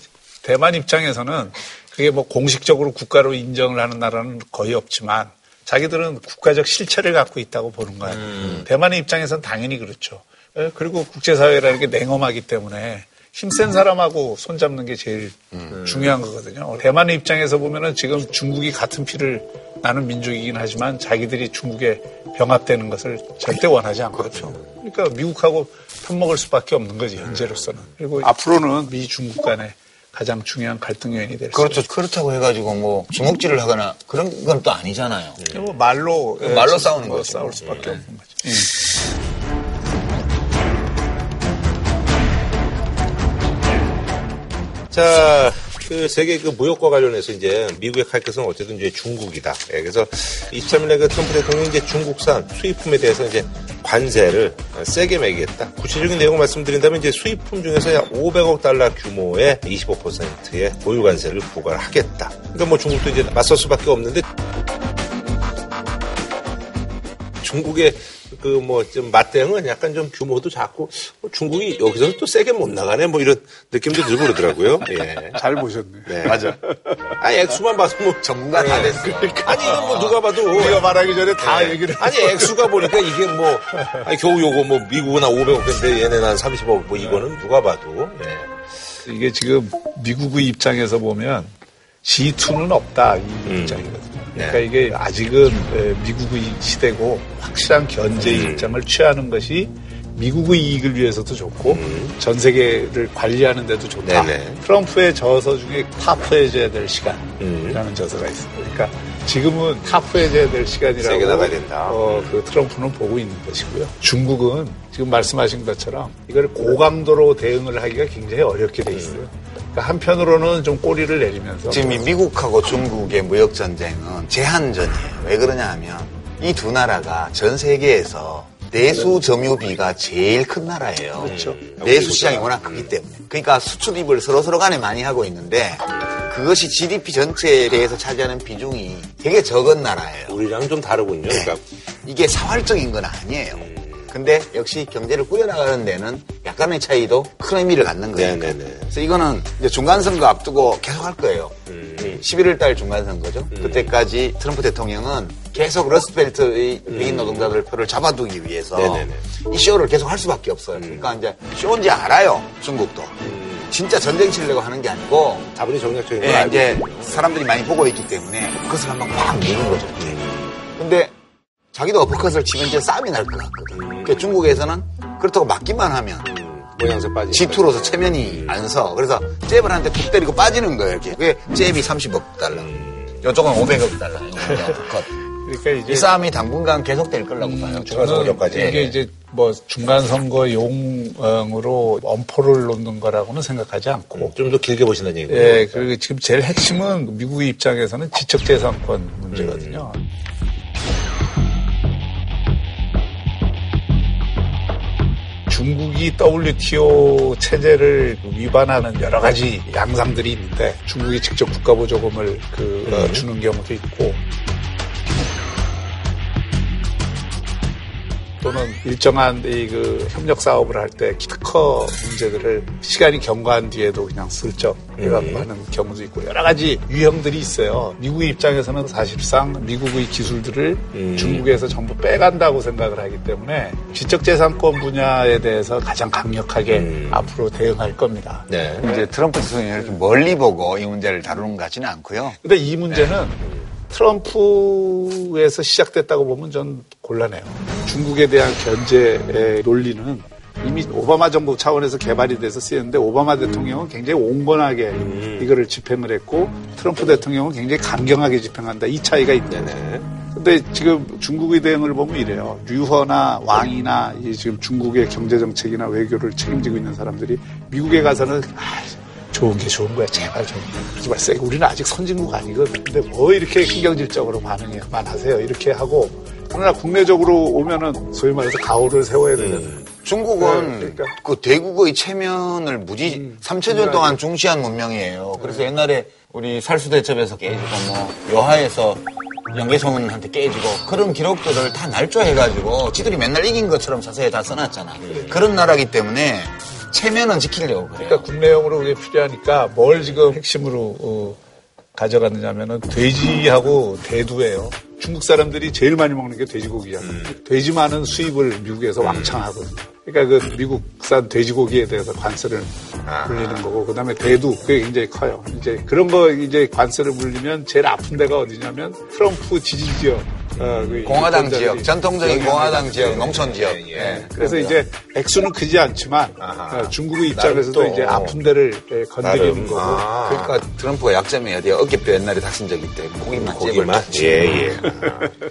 대만 입장에서는 그게 뭐 공식적으로 국가로 인정을 하는 나라는 거의 없지만 자기들은 국가적 실체를 갖고 있다고 보는 거예요. 음. 대만의 입장에서는 당연히 그렇죠. 예, 그리고 국제사회라는 게 냉엄하기 때문에 힘센 사람하고 손잡는 게 제일 음. 중요한 거거든요. 대만의 입장에서 보면은 지금 중국이 같은 피를 나는 민족이긴 하지만 자기들이 중국에 병합되는 것을 절대 원하지 않거든요. 그렇죠. 그러니까 미국하고 편먹을 수밖에 없는 거지 현재로서는. 그리고 앞으로는 미 중국 간에 가장 중요한 갈등 요인이 될 그렇죠. 그렇다고 해가지고 뭐 주먹질을 하거나 그런 건 또 아니잖아요. 네. 뭐 말로 예, 말로 싸우는 뭐 거죠. 싸울 수밖에 네. 없는 거죠. 예. 자, 그 세계 그 무역과 관련해서 이제 미국의 칼끝은 어쨌든 이제 중국이다. 예, 그래서 23일에 그 트럼프 대통령이 이제 중국산 수입품에 대해서 이제 관세를 세게 매기겠다. 구체적인 내용을 말씀드린다면 이제 수입품 중에서 약 500억 달러 규모의 25%의 보유 관세를 부과하겠다. 그러니까 뭐 중국도 이제 맞설 수밖에 없는데 중국의 그 뭐좀 맞대응은 약간 좀 규모도 작고 뭐 중국이 여기서 또 세게 못 나가네 뭐 이런 느낌도 들고 그러더라고요. 예. 잘 보셨네. 네. 맞아. 아니 액수만 봐서 뭐 전문가 다 됐어. 그러니까. 아니 이건 뭐 누가 봐도 우리가 말하기 전에 다 네. 얘기를 아니 액수가 보니까 이게 뭐 아니 겨우 요거 뭐 미국은 한 500억인데 얘네는 한 30억 뭐 이거는 누가 봐도 예. 이게 지금 미국의 입장에서 보면 G2는 없다 이 음. 입장이거든요. 그러니까 네. 이게 아직은 미국의 시대고 확실한 견제의 음. 입장을 취하는 것이 미국의 이익을 위해서도 좋고 음. 전 세계를 관리하는 데도 좋다. 네네. 트럼프의 저서 중에 타프해져야 될 시간이라는 음. 저서가 있습니다. 그러니까 지금은 타프해져야 될 시간이라고 나가야 된다. 어, 그 트럼프는 보고 있는 것이고요. 중국은 지금 말씀하신 것처럼 이걸 고감도로 대응을 하기가 굉장히 어렵게 돼 있어요. 그러니까 한편으로는 좀 꼬리를 내리면서 지금 미국하고 중국의 무역 전쟁은 제한전이에요. 왜 그러냐 하면 이 두 나라가 전 세계에서 내수 점유비가 제일 큰 나라예요. 그렇죠. 내수 시장이 워낙 크기 때문에. 그러니까 수출입을 서로 서로 간에 많이 하고 있는데 그것이 GDP 전체에 대해서 차지하는 비중이 되게 적은 나라예요. 우리랑 좀 다르군요. 그러니까 이게 사활적인 건 아니에요. 근데 역시 경제를 꾸려나가는 데는 약간의 차이도 큰 의미를 갖는 거예요. 네네네. 그래서 이거는 이제 중간선거 앞두고 계속 할 거예요. 11월 달 중간선거죠. 그때까지 트럼프 대통령은 계속 Rust Belt의 백인 노동자들 표를 잡아두기 위해서 네네네. 이 쇼를 계속 할 수밖에 없어요. 그러니까 이제 쇼인지 알아요. 중국도. 진짜 전쟁 치려고 하는 게 아니고 자본이 정략적인 걸 예, 이제. 사람들이 많이 보고 있기 때문에 그것을 한번 꽉 미는 거죠. 근데 자기도 어퍼컷을 치면 이제 싸움이 날 것 같거든. 그러니까 중국에서는 그렇다고 맞기만 하면 모양새 빠지. G2로서 체면이 안 서. 그래서 잽을 한테 툭 때리고 빠지는 거예요. 이렇게. 그게 잽이 30억 달러. 이쪽은 500억 달러. 어퍼컷. 그러니까 이제 이 싸움이 당분간 계속될 거라고 봐요. 중간선거까지. 이게 이제 뭐 중간 선거 용으로 엄포를 놓는 거라고는 생각하지 않고 좀 더 길게 보신다는 얘기군요. 예, 그리고 지금 제일 핵심은 미국의 입장에서는 지적 재산권 문제거든요. 중국이 WTO 체제를 위반하는 여러 가지 양상들이 있는데 중국이 직접 국가보조금을 그 어, 주는 경우도 있고 또는 일정한 이 그 협력 사업을 할때 특허 문제들을 시간이 경과한 뒤에도 그냥 슬쩍 해갖고 하는 경우도 있고 여러 가지 유형들이 있어요. 미국의 입장에서는 사실상 미국의 기술들을 중국에서 전부 빼간다고 생각을 하기 때문에 지적재산권 분야에 대해서 가장 강력하게 앞으로 대응할 겁니다. 네. 이제 트럼프 대통령이 이렇게 멀리 보고 이 문제를 다루는 것 같지는 않고요. 근데 이 문제는 트럼프에서 시작됐다고 보면 전 곤란해요. 중국에 대한 견제의 논리는 이미 오바마 정부 차원에서 개발이 돼서 쓰였는데 오바마 대통령은 굉장히 온건하게 이거를 집행을 했고 트럼프 대통령은 굉장히 강경하게 집행한다. 이 차이가 있네. 근데 지금 중국의 대응을 보면 이래요. 류허나 왕이나 이 지금 중국의 경제 정책이나 외교를 책임지고 있는 사람들이 미국에 가서는 아, 좋은 게 좋은 거야. 제발 좀 하지 마세요. 우리는 아직 선진국 아니거든. 근데 뭐 이렇게 신경질적으로 반응해만 하세요. 이렇게 하고. 그러나 국내적으로 오면은 소위 말해서 가오를 세워야 되는. 중국은 네, 그러니까. 그 대국의 체면을 무지 3천년 동안 중시한 문명이에요. 그래서 옛날에 우리 살수대첩에서 깨지고 뭐 여하에서 영계성은한테 깨지고 그런 기록들을 다 날조해가지고 지들이 맨날 이긴 것처럼 자세히 다 써놨잖아. 그런 나라기 때문에 체면은 지키려고 그래요. 그러니까 국내용으로 그게 필요하니까 뭘 지금 핵심으로 어, 가져갔느냐면은 돼지하고 대두예요. 중국 사람들이 제일 많이 먹는 게 돼지고기잖아요. 돼지 많은 수입을 미국에서 왕창 하거든요. 그러니까 그 미국산 돼지고기에 대해서 관세를 물리는 거고, 그 다음에 대두, 그게 굉장히 커요. 이제 그런 거 이제 관세를 물리면 제일 아픈 데가 어디냐면 트럼프 지지 지역. 어, 그 공화당 지역, 전통적인 공화당. 지역, 농촌 지역. 예, 예. 예. 그래서 이제 액수는 크지 않지만 아하. 어, 중국의 입장에서도 이제 아픈 데를 예, 건드리는 나름. 거고. 아. 그러니까 트럼프가 약점이 어디야? 어깨뼈 옛날에 다친 적 있대. 고기만 고기만? 예, 예.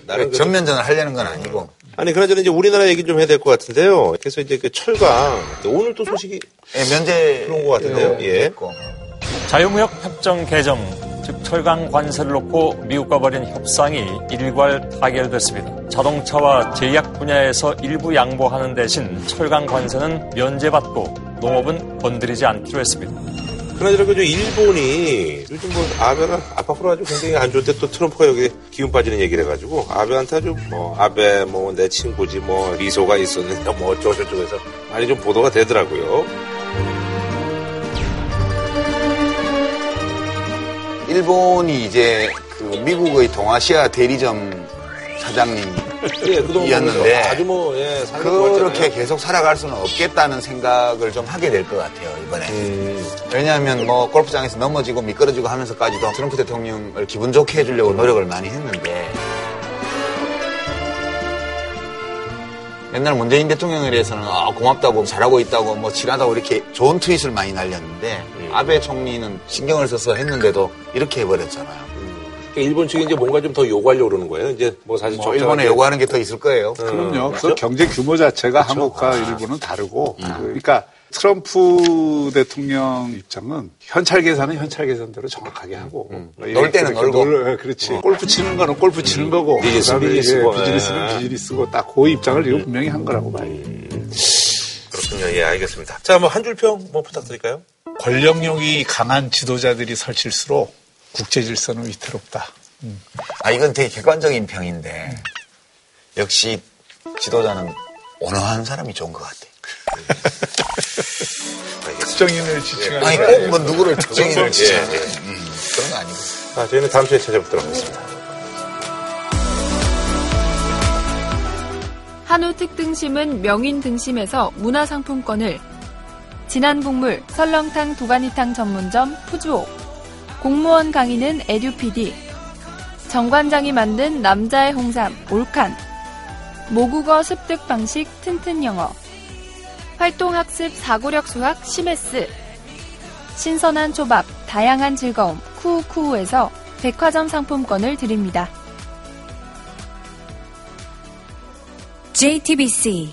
그 전면전을 하려는 건 아니고. 아니, 그나저나 이제 우리나라 얘기 좀 해야 될 것 같은데요. 그래서 이제 그 철강, 오늘 또 소식이 예, 면제 그런 것 같은데요? 예. 자유무역 협정 개정, 즉 철강 관세를 놓고 미국과 벌인 협상이 일괄 타결됐습니다. 자동차와 제약 분야에서 일부 양보하는 대신 철강 관세는 면제받고 농업은 건드리지 않기로 했습니다. 그나저나 그저 일본이 요즘 뭐 아베가 아파트로 아주 굉장히 안 좋을 때또 트럼프가 여기 기운 빠지는 얘기를 해가지고 아베한테 아주 뭐 아베 뭐 내 친구지 뭐 리소가 있었는데 뭐 어쩌고 저쩌고 해서 많이 좀 보도가 되더라고요. 일본이 이제 그 미국의 동아시아 대리점 사장님 예, 그동안 이었는데 아주 뭐 예, 그렇게. 계속 살아갈 수는 없겠다는 생각을 좀 하게 될 것 같아요 이번에 음, 왜냐하면 뭐 골프장에서 넘어지고 미끄러지고 하면서까지도 트럼프 대통령을 기분 좋게 해주려고 노력을 많이 했는데 옛날 문재인 대통령에 대해서는 아, 고맙다고 잘하고 있다고 뭐 칠하다고 이렇게 좋은 트윗을 많이 날렸는데 음. 아베 총리는 신경을 써서 했는데도 이렇게 해버렸잖아요. 그러니까 일본 측이 이제 뭔가 좀 더 요구하려고 그러는 거예요. 이제 뭐 사실 뭐 일본에 요구하는 게 더 있을 거예요. 그럼요. 그 그렇죠? 경제 규모 자체가 한국과 일본은 다르고, 그, 러니까 트럼프 대통령 입장은 현찰 계산은 현찰 계산대로 정확하게 하고 음. 놀 때는 놀고 놀, 그렇지 어. 골프 치는 거는 골프 치는 음. 거고 비즈니스 비즈니스고 예, 비즈니스는 예. 비즈니스고 딱 그 입장을 음. 분명히 한 거라고 봐요. 음. 그렇군요. 예, 알겠습니다. 자, 뭐 한 줄 평 뭐 부탁드릴까요? 권력력이 강한 지도자들이 설칠수록 국제 질서는 위태롭다. 음. 아 이건 되게 객관적인 평인데 역시 지도자는 온화한 사람이 좋은 것 같아. 특정인을 지칭하는 아니 꼭 뭐 누구를 특정인을 지칭하는 예, 예. 음, 그런 거 아니고. 아, 저희는 다음 주에 찾아뵙도록 하겠습니다. 한우 특등심은 명인 등심에서 문화상품권을 진한 국물 설렁탕 도가니탕 전문점 푸주옥 공무원 강의는 에듀피디 정관장이 만든 남자의 홍삼 올칸 모국어 습득 방식 튼튼 영어 활동학습 사고력 수학 시메스 신선한 초밥 다양한 즐거움 쿠우쿠우에서 백화점 상품권을 드립니다. JTBC